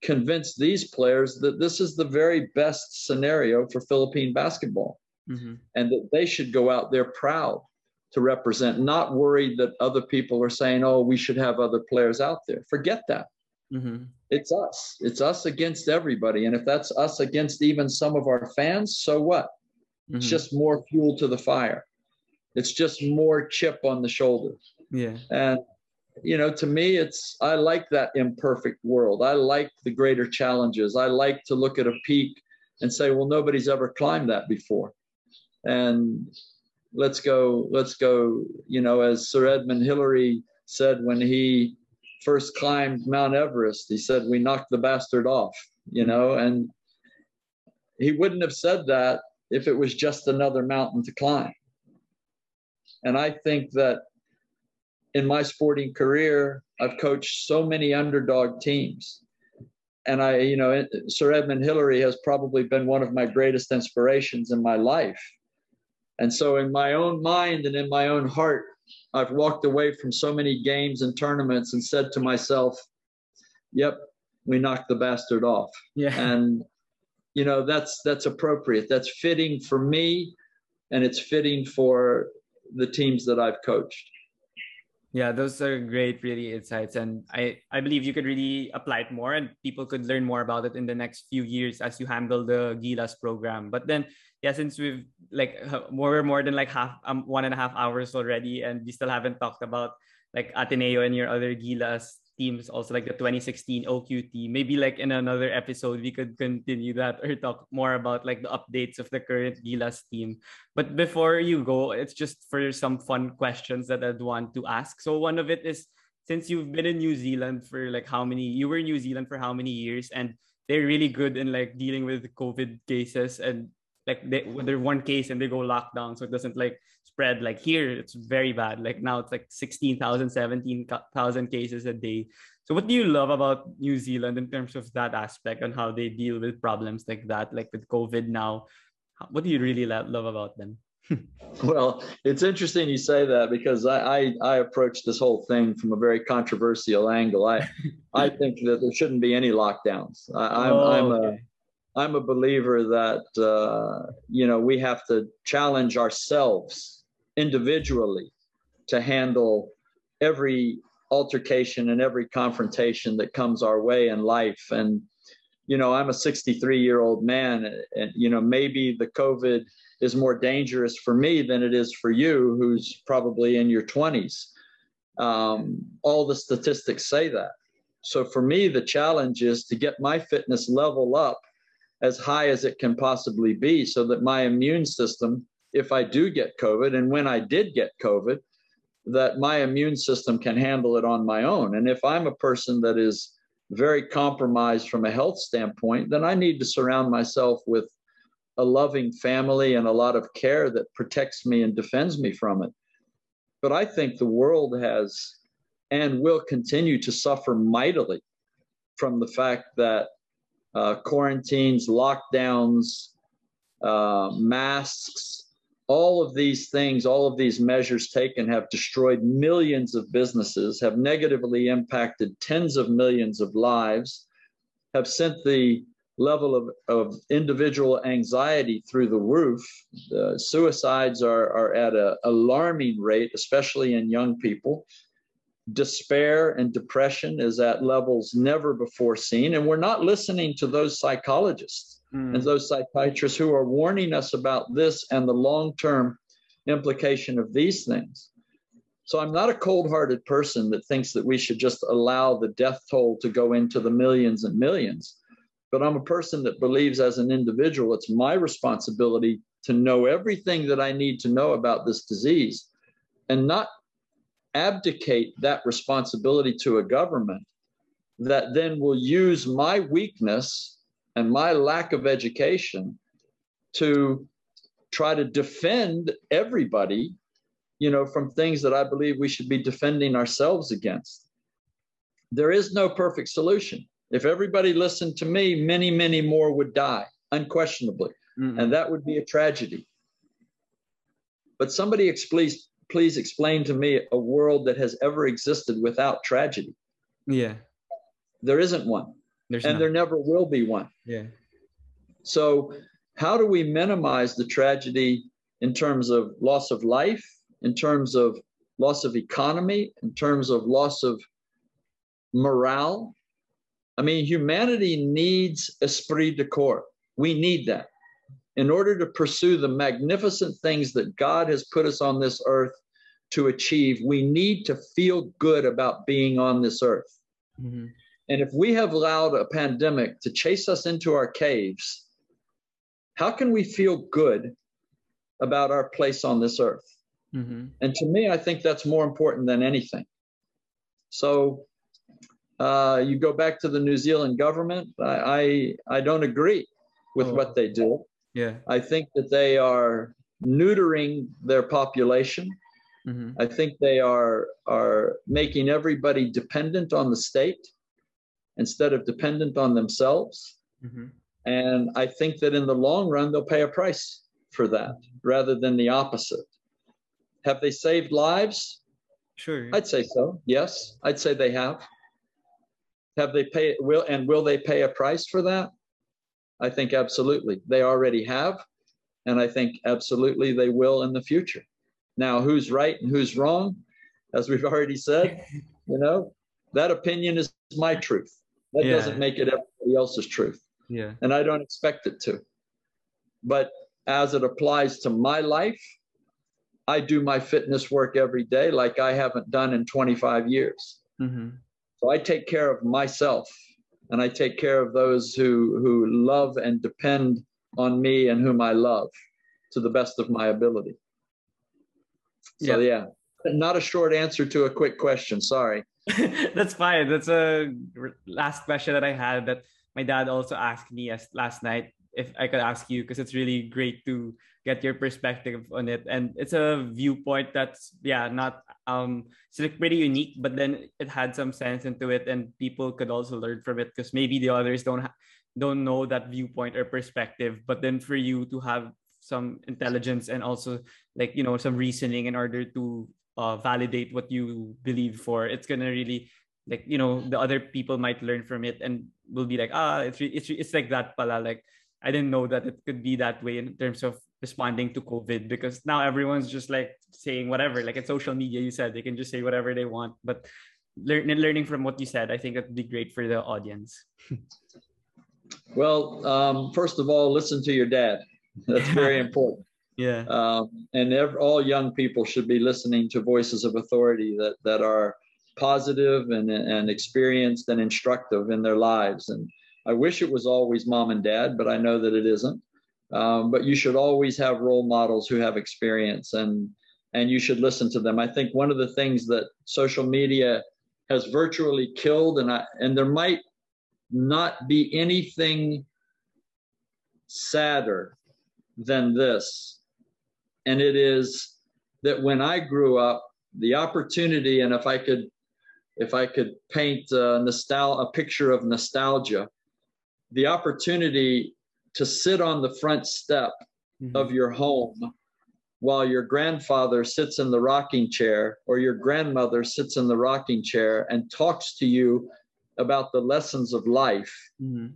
convince these players that this is the very best scenario for Philippine basketball, mm-hmm. and that they should go out there proud to represent, not worried that other people are saying, oh, we should have other players out there. Forget that. Mm-hmm. It's us. It's us against everybody. And if that's us against even some of our fans, so what? Mm-hmm. It's just more fuel to the fire. It's just more chip on the shoulder.
Yeah.
And, you know, to me, it's, I like that imperfect world. I like the greater challenges. I like to look at a peak and say, well, nobody's ever climbed that before. And let's go, let's go, you know, as Sir Edmund Hillary said when he first climbed Mount Everest, he said, we knocked the bastard off, you know, and he wouldn't have said that if it was just another mountain to climb. And I think that in my sporting career, I've coached so many underdog teams. And I, you know, Sir Edmund Hillary has probably been one of my greatest inspirations in my life and so, in my own mind and in my own heart, I've walked away from so many games and tournaments and said to myself, "Yep, we knocked the bastard off."
Yeah.
And you know that's that's appropriate. That's fitting for me, and it's fitting for the teams that I've coached.
Yeah, those are great, really insights, and I I believe you could really apply it more, and people could learn more about it in the next few years as you handle the Gilas program. But then yeah, since we've like more more than like half um one and a half hours already, and we still haven't talked about like Ateneo and your other Gilas teams, also like the 2016 OQT. Maybe like in another episode we could continue that or talk more about like the updates of the current Gilas team. But before you go, it's just for some fun questions that I'd want to ask. So one of it is since you've been in New Zealand for like how many you were in New Zealand for how many years and they're really good in like dealing with COVID cases and like they they're one case and they go lockdown so it doesn't like spread. Like here it's very bad. Like now it's like 16,000 17,000 cases a day. So what do you love about New Zealand in terms of that aspect and how they deal with problems like that like with covid now? What do you really love about them?
Well it's interesting you say that because I, I, I approach this whole thing from a very controversial angle. I i think that there shouldn't be any lockdowns. I, am oh, I'm a oh, I'm a believer that uh, you know we have to challenge ourselves individually to handle every altercation and every confrontation that comes our way in life. And you know, I'm a 63 year old man, and you know maybe the COVID is more dangerous for me than it is for you, who's probably in your 20s. Um, all the statistics say that. So for me, the challenge is to get my fitness level up as high as it can possibly be so that my immune system, if I do get COVID, and when I did get COVID, that my immune system can handle it on my own. And if I'm a person that is very compromised from a health standpoint, then I need to surround myself with a loving family and a lot of care that protects me and defends me from it. But I think the world has and will continue to suffer mightily from the fact that uh, quarantines, lockdowns, uh, masks, all of these things, all of these measures taken have destroyed millions of businesses, have negatively impacted tens of millions of lives, have sent the level of, of individual anxiety through the roof. Uh, suicides are, are at an alarming rate, especially in young people despair and depression is at levels never before seen. And we're not listening to those psychologists mm. and those psychiatrists who are warning us about this and the long term implication of these things. So I'm not a cold hearted person that thinks that we should just allow the death toll to go into the millions and millions. But I'm a person that believes as an individual, it's my responsibility to know everything that I need to know about this disease and not abdicate that responsibility to a government that then will use my weakness and my lack of education to try to defend everybody you know from things that i believe we should be defending ourselves against. There is no perfect solution. If everybody listened to me many many more would die unquestionably mm-hmm. and that would be a tragedy. But somebody please please explain to me a world that has ever existed without tragedy
yeah
there isn't one
There's
and
not.
there never will be one
yeah
so how do we minimize the tragedy in terms of loss of life, in terms of loss of economy, in terms of loss of morale? I mean, humanity needs esprit de corps. We need that. In order to pursue the magnificent things that God has put us on this earth to achieve, we need to feel good about being on this earth. Mm-hmm. And if we have allowed a pandemic to chase us into our caves, how can we feel good about our place on this earth? Mm-hmm. And to me, I think that's more important than anything. So uh, you go back to the New Zealand government. I I, I don't agree with oh. what they do.
Yeah,
I think that they are neutering their population. Mm-hmm. I think they are are making everybody dependent on the state instead of dependent on themselves. Mm-hmm. And I think that in the long run, they'll pay a price for that rather than the opposite. Have they saved lives?
Sure.
I'd say so. Yes, I'd say they have. Have they paid will and will they pay a price for that? I think absolutely. They already have, and I think absolutely they will in the future. Now, who's right and who's wrong? As we've already said, you know, that opinion is my truth. That yeah. doesn't make it everybody else's truth.
Yeah.
And I don't expect it to. But as it applies to my life, I do my fitness work every day like I haven't done in 25 years. Mm-hmm. So I take care of myself and I take care of those who, who love and depend on me and whom I love to the best of my ability. So, yeah, yeah. not a short answer to a quick question. Sorry.
That's fine. That's a last question that I had that my dad also asked me as last night if I could ask you because it's really great to get your perspective on it. And it's a viewpoint that's yeah not um it's like pretty unique but then it had some sense into it and people could also learn from it because maybe the others don't ha- don't know that viewpoint or perspective. But then for you to have some intelligence and also like you know some reasoning in order to uh, validate what you believe for it's gonna really like you know the other people might learn from it and will be like ah it's it's it's like that pala like I didn't know that it could be that way in terms of responding to COVID because now everyone's just like saying whatever like in social media you said they can just say whatever they want but learn, learning from what you said I think that'd be great for the audience.
well, um, first of all, listen to your dad. That's very important.
Yeah.
Um, and every, all young people should be listening to voices of authority that that are positive and, and experienced and instructive in their lives. And I wish it was always mom and dad, but I know that it isn't. Um, but you should always have role models who have experience and and you should listen to them. I think one of the things that social media has virtually killed, and I and there might not be anything sadder than this, and it is that when I grew up, the opportunity, and if I could if I could paint a, nostal- a picture of nostalgia, the opportunity to sit on the front step mm-hmm. of your home while your grandfather sits in the rocking chair or your grandmother sits in the rocking chair and talks to you about the lessons of life, mm-hmm.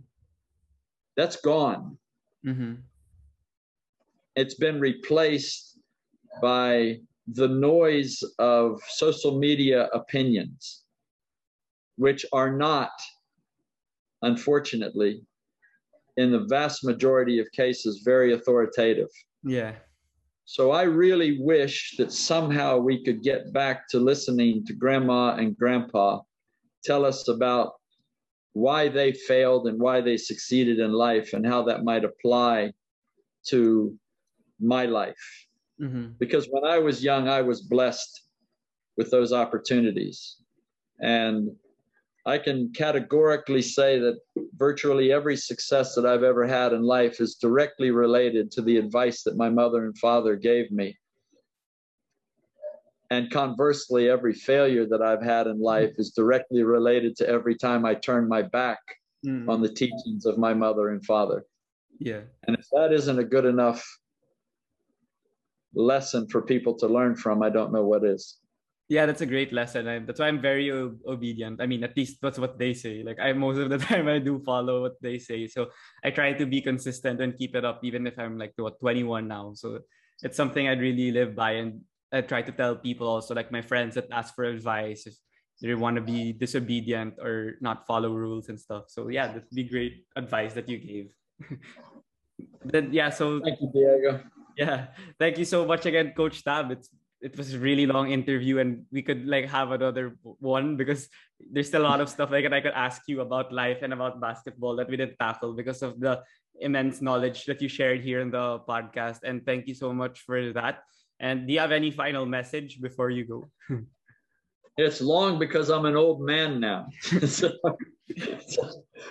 that's gone. Mm-hmm. It's been replaced by the noise of social media opinions which are not, unfortunately, in the vast majority of cases, very authoritative.
Yeah.
So I really wish that somehow we could get back to listening to grandma and grandpa tell us about why they failed and why they succeeded in life and how that might apply to my life.
Mm-hmm.
Because when I was young, I was blessed with those opportunities. And I can categorically say that virtually every success that I've ever had in life is directly related to the advice that my mother and father gave me. And conversely, every failure that I've had in life is directly related to every time I turn my back
Mm.
on the teachings of my mother and father.
Yeah.
And if that isn't a good enough lesson for people to learn from, I don't know what is.
Yeah, that's a great lesson. I, that's why I'm very o- obedient. I mean, at least that's what they say. Like I most of the time I do follow what they say. So I try to be consistent and keep it up, even if I'm like what 21 now. So it's something I'd really live by, and I try to tell people also, like my friends that ask for advice if they want to be disobedient or not follow rules and stuff. So yeah, that'd be great advice that you gave. then yeah, so
Thank you, Diego.
yeah, thank you so much again, Coach Tab. It's it was a really long interview, and we could like have another one because there's still a lot of stuff like that I could ask you about life and about basketball that we didn't tackle because of the immense knowledge that you shared here in the podcast. And thank you so much for that. And do you have any final message before you go?
It's long because I'm an old man now. so, so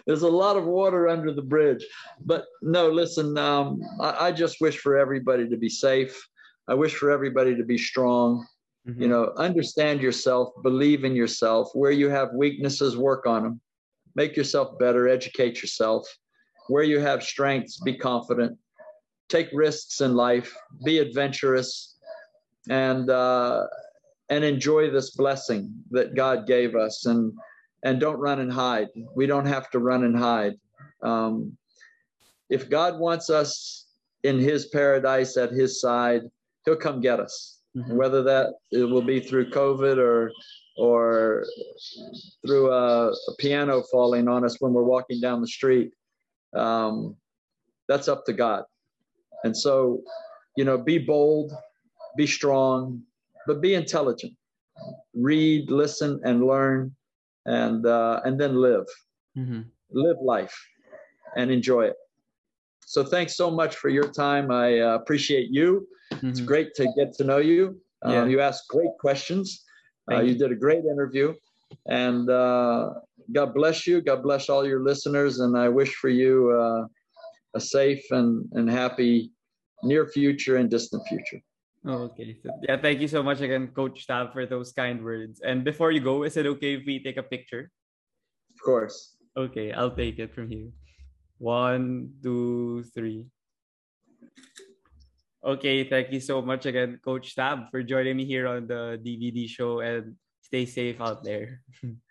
there's a lot of water under the bridge. But no, listen, um, I, I just wish for everybody to be safe. I wish for everybody to be strong. You know, understand yourself, believe in yourself. Where you have weaknesses, work on them. Make yourself better, educate yourself. Where you have strengths, be confident. Take risks in life, be adventurous, and uh, and enjoy this blessing that God gave us. And and don't run and hide. We don't have to run and hide. Um, if God wants us in His paradise at His side, He'll come get us
Mhm.
whether that it will be through COVID or or through a, a piano falling on us when we're walking down the street. Um, that's up to God. And so, you know, be bold, be strong, but be intelligent. Read, listen, and learn, and uh, and then live.
Mhm.
Live life and enjoy it. So thanks so much for your time. I uh, appreciate you. It's
Mhm.
great to get to know you. Uh,
Yeah.
You asked great questions. Uh, you
you.
did a great interview. And uh, God bless you. God bless all your listeners. And I wish for you uh, a safe and, and happy near future and distant future.
Oh, okay. So, yeah, thank you so much again, Coach Tab, for those kind words. And before you go, is it okay if we take a picture?
Of course.
Okay, I'll take it from here. One, two, three. Okay, thank you so much again, Coach Tab, for joining me here on the DVD show and stay safe out there.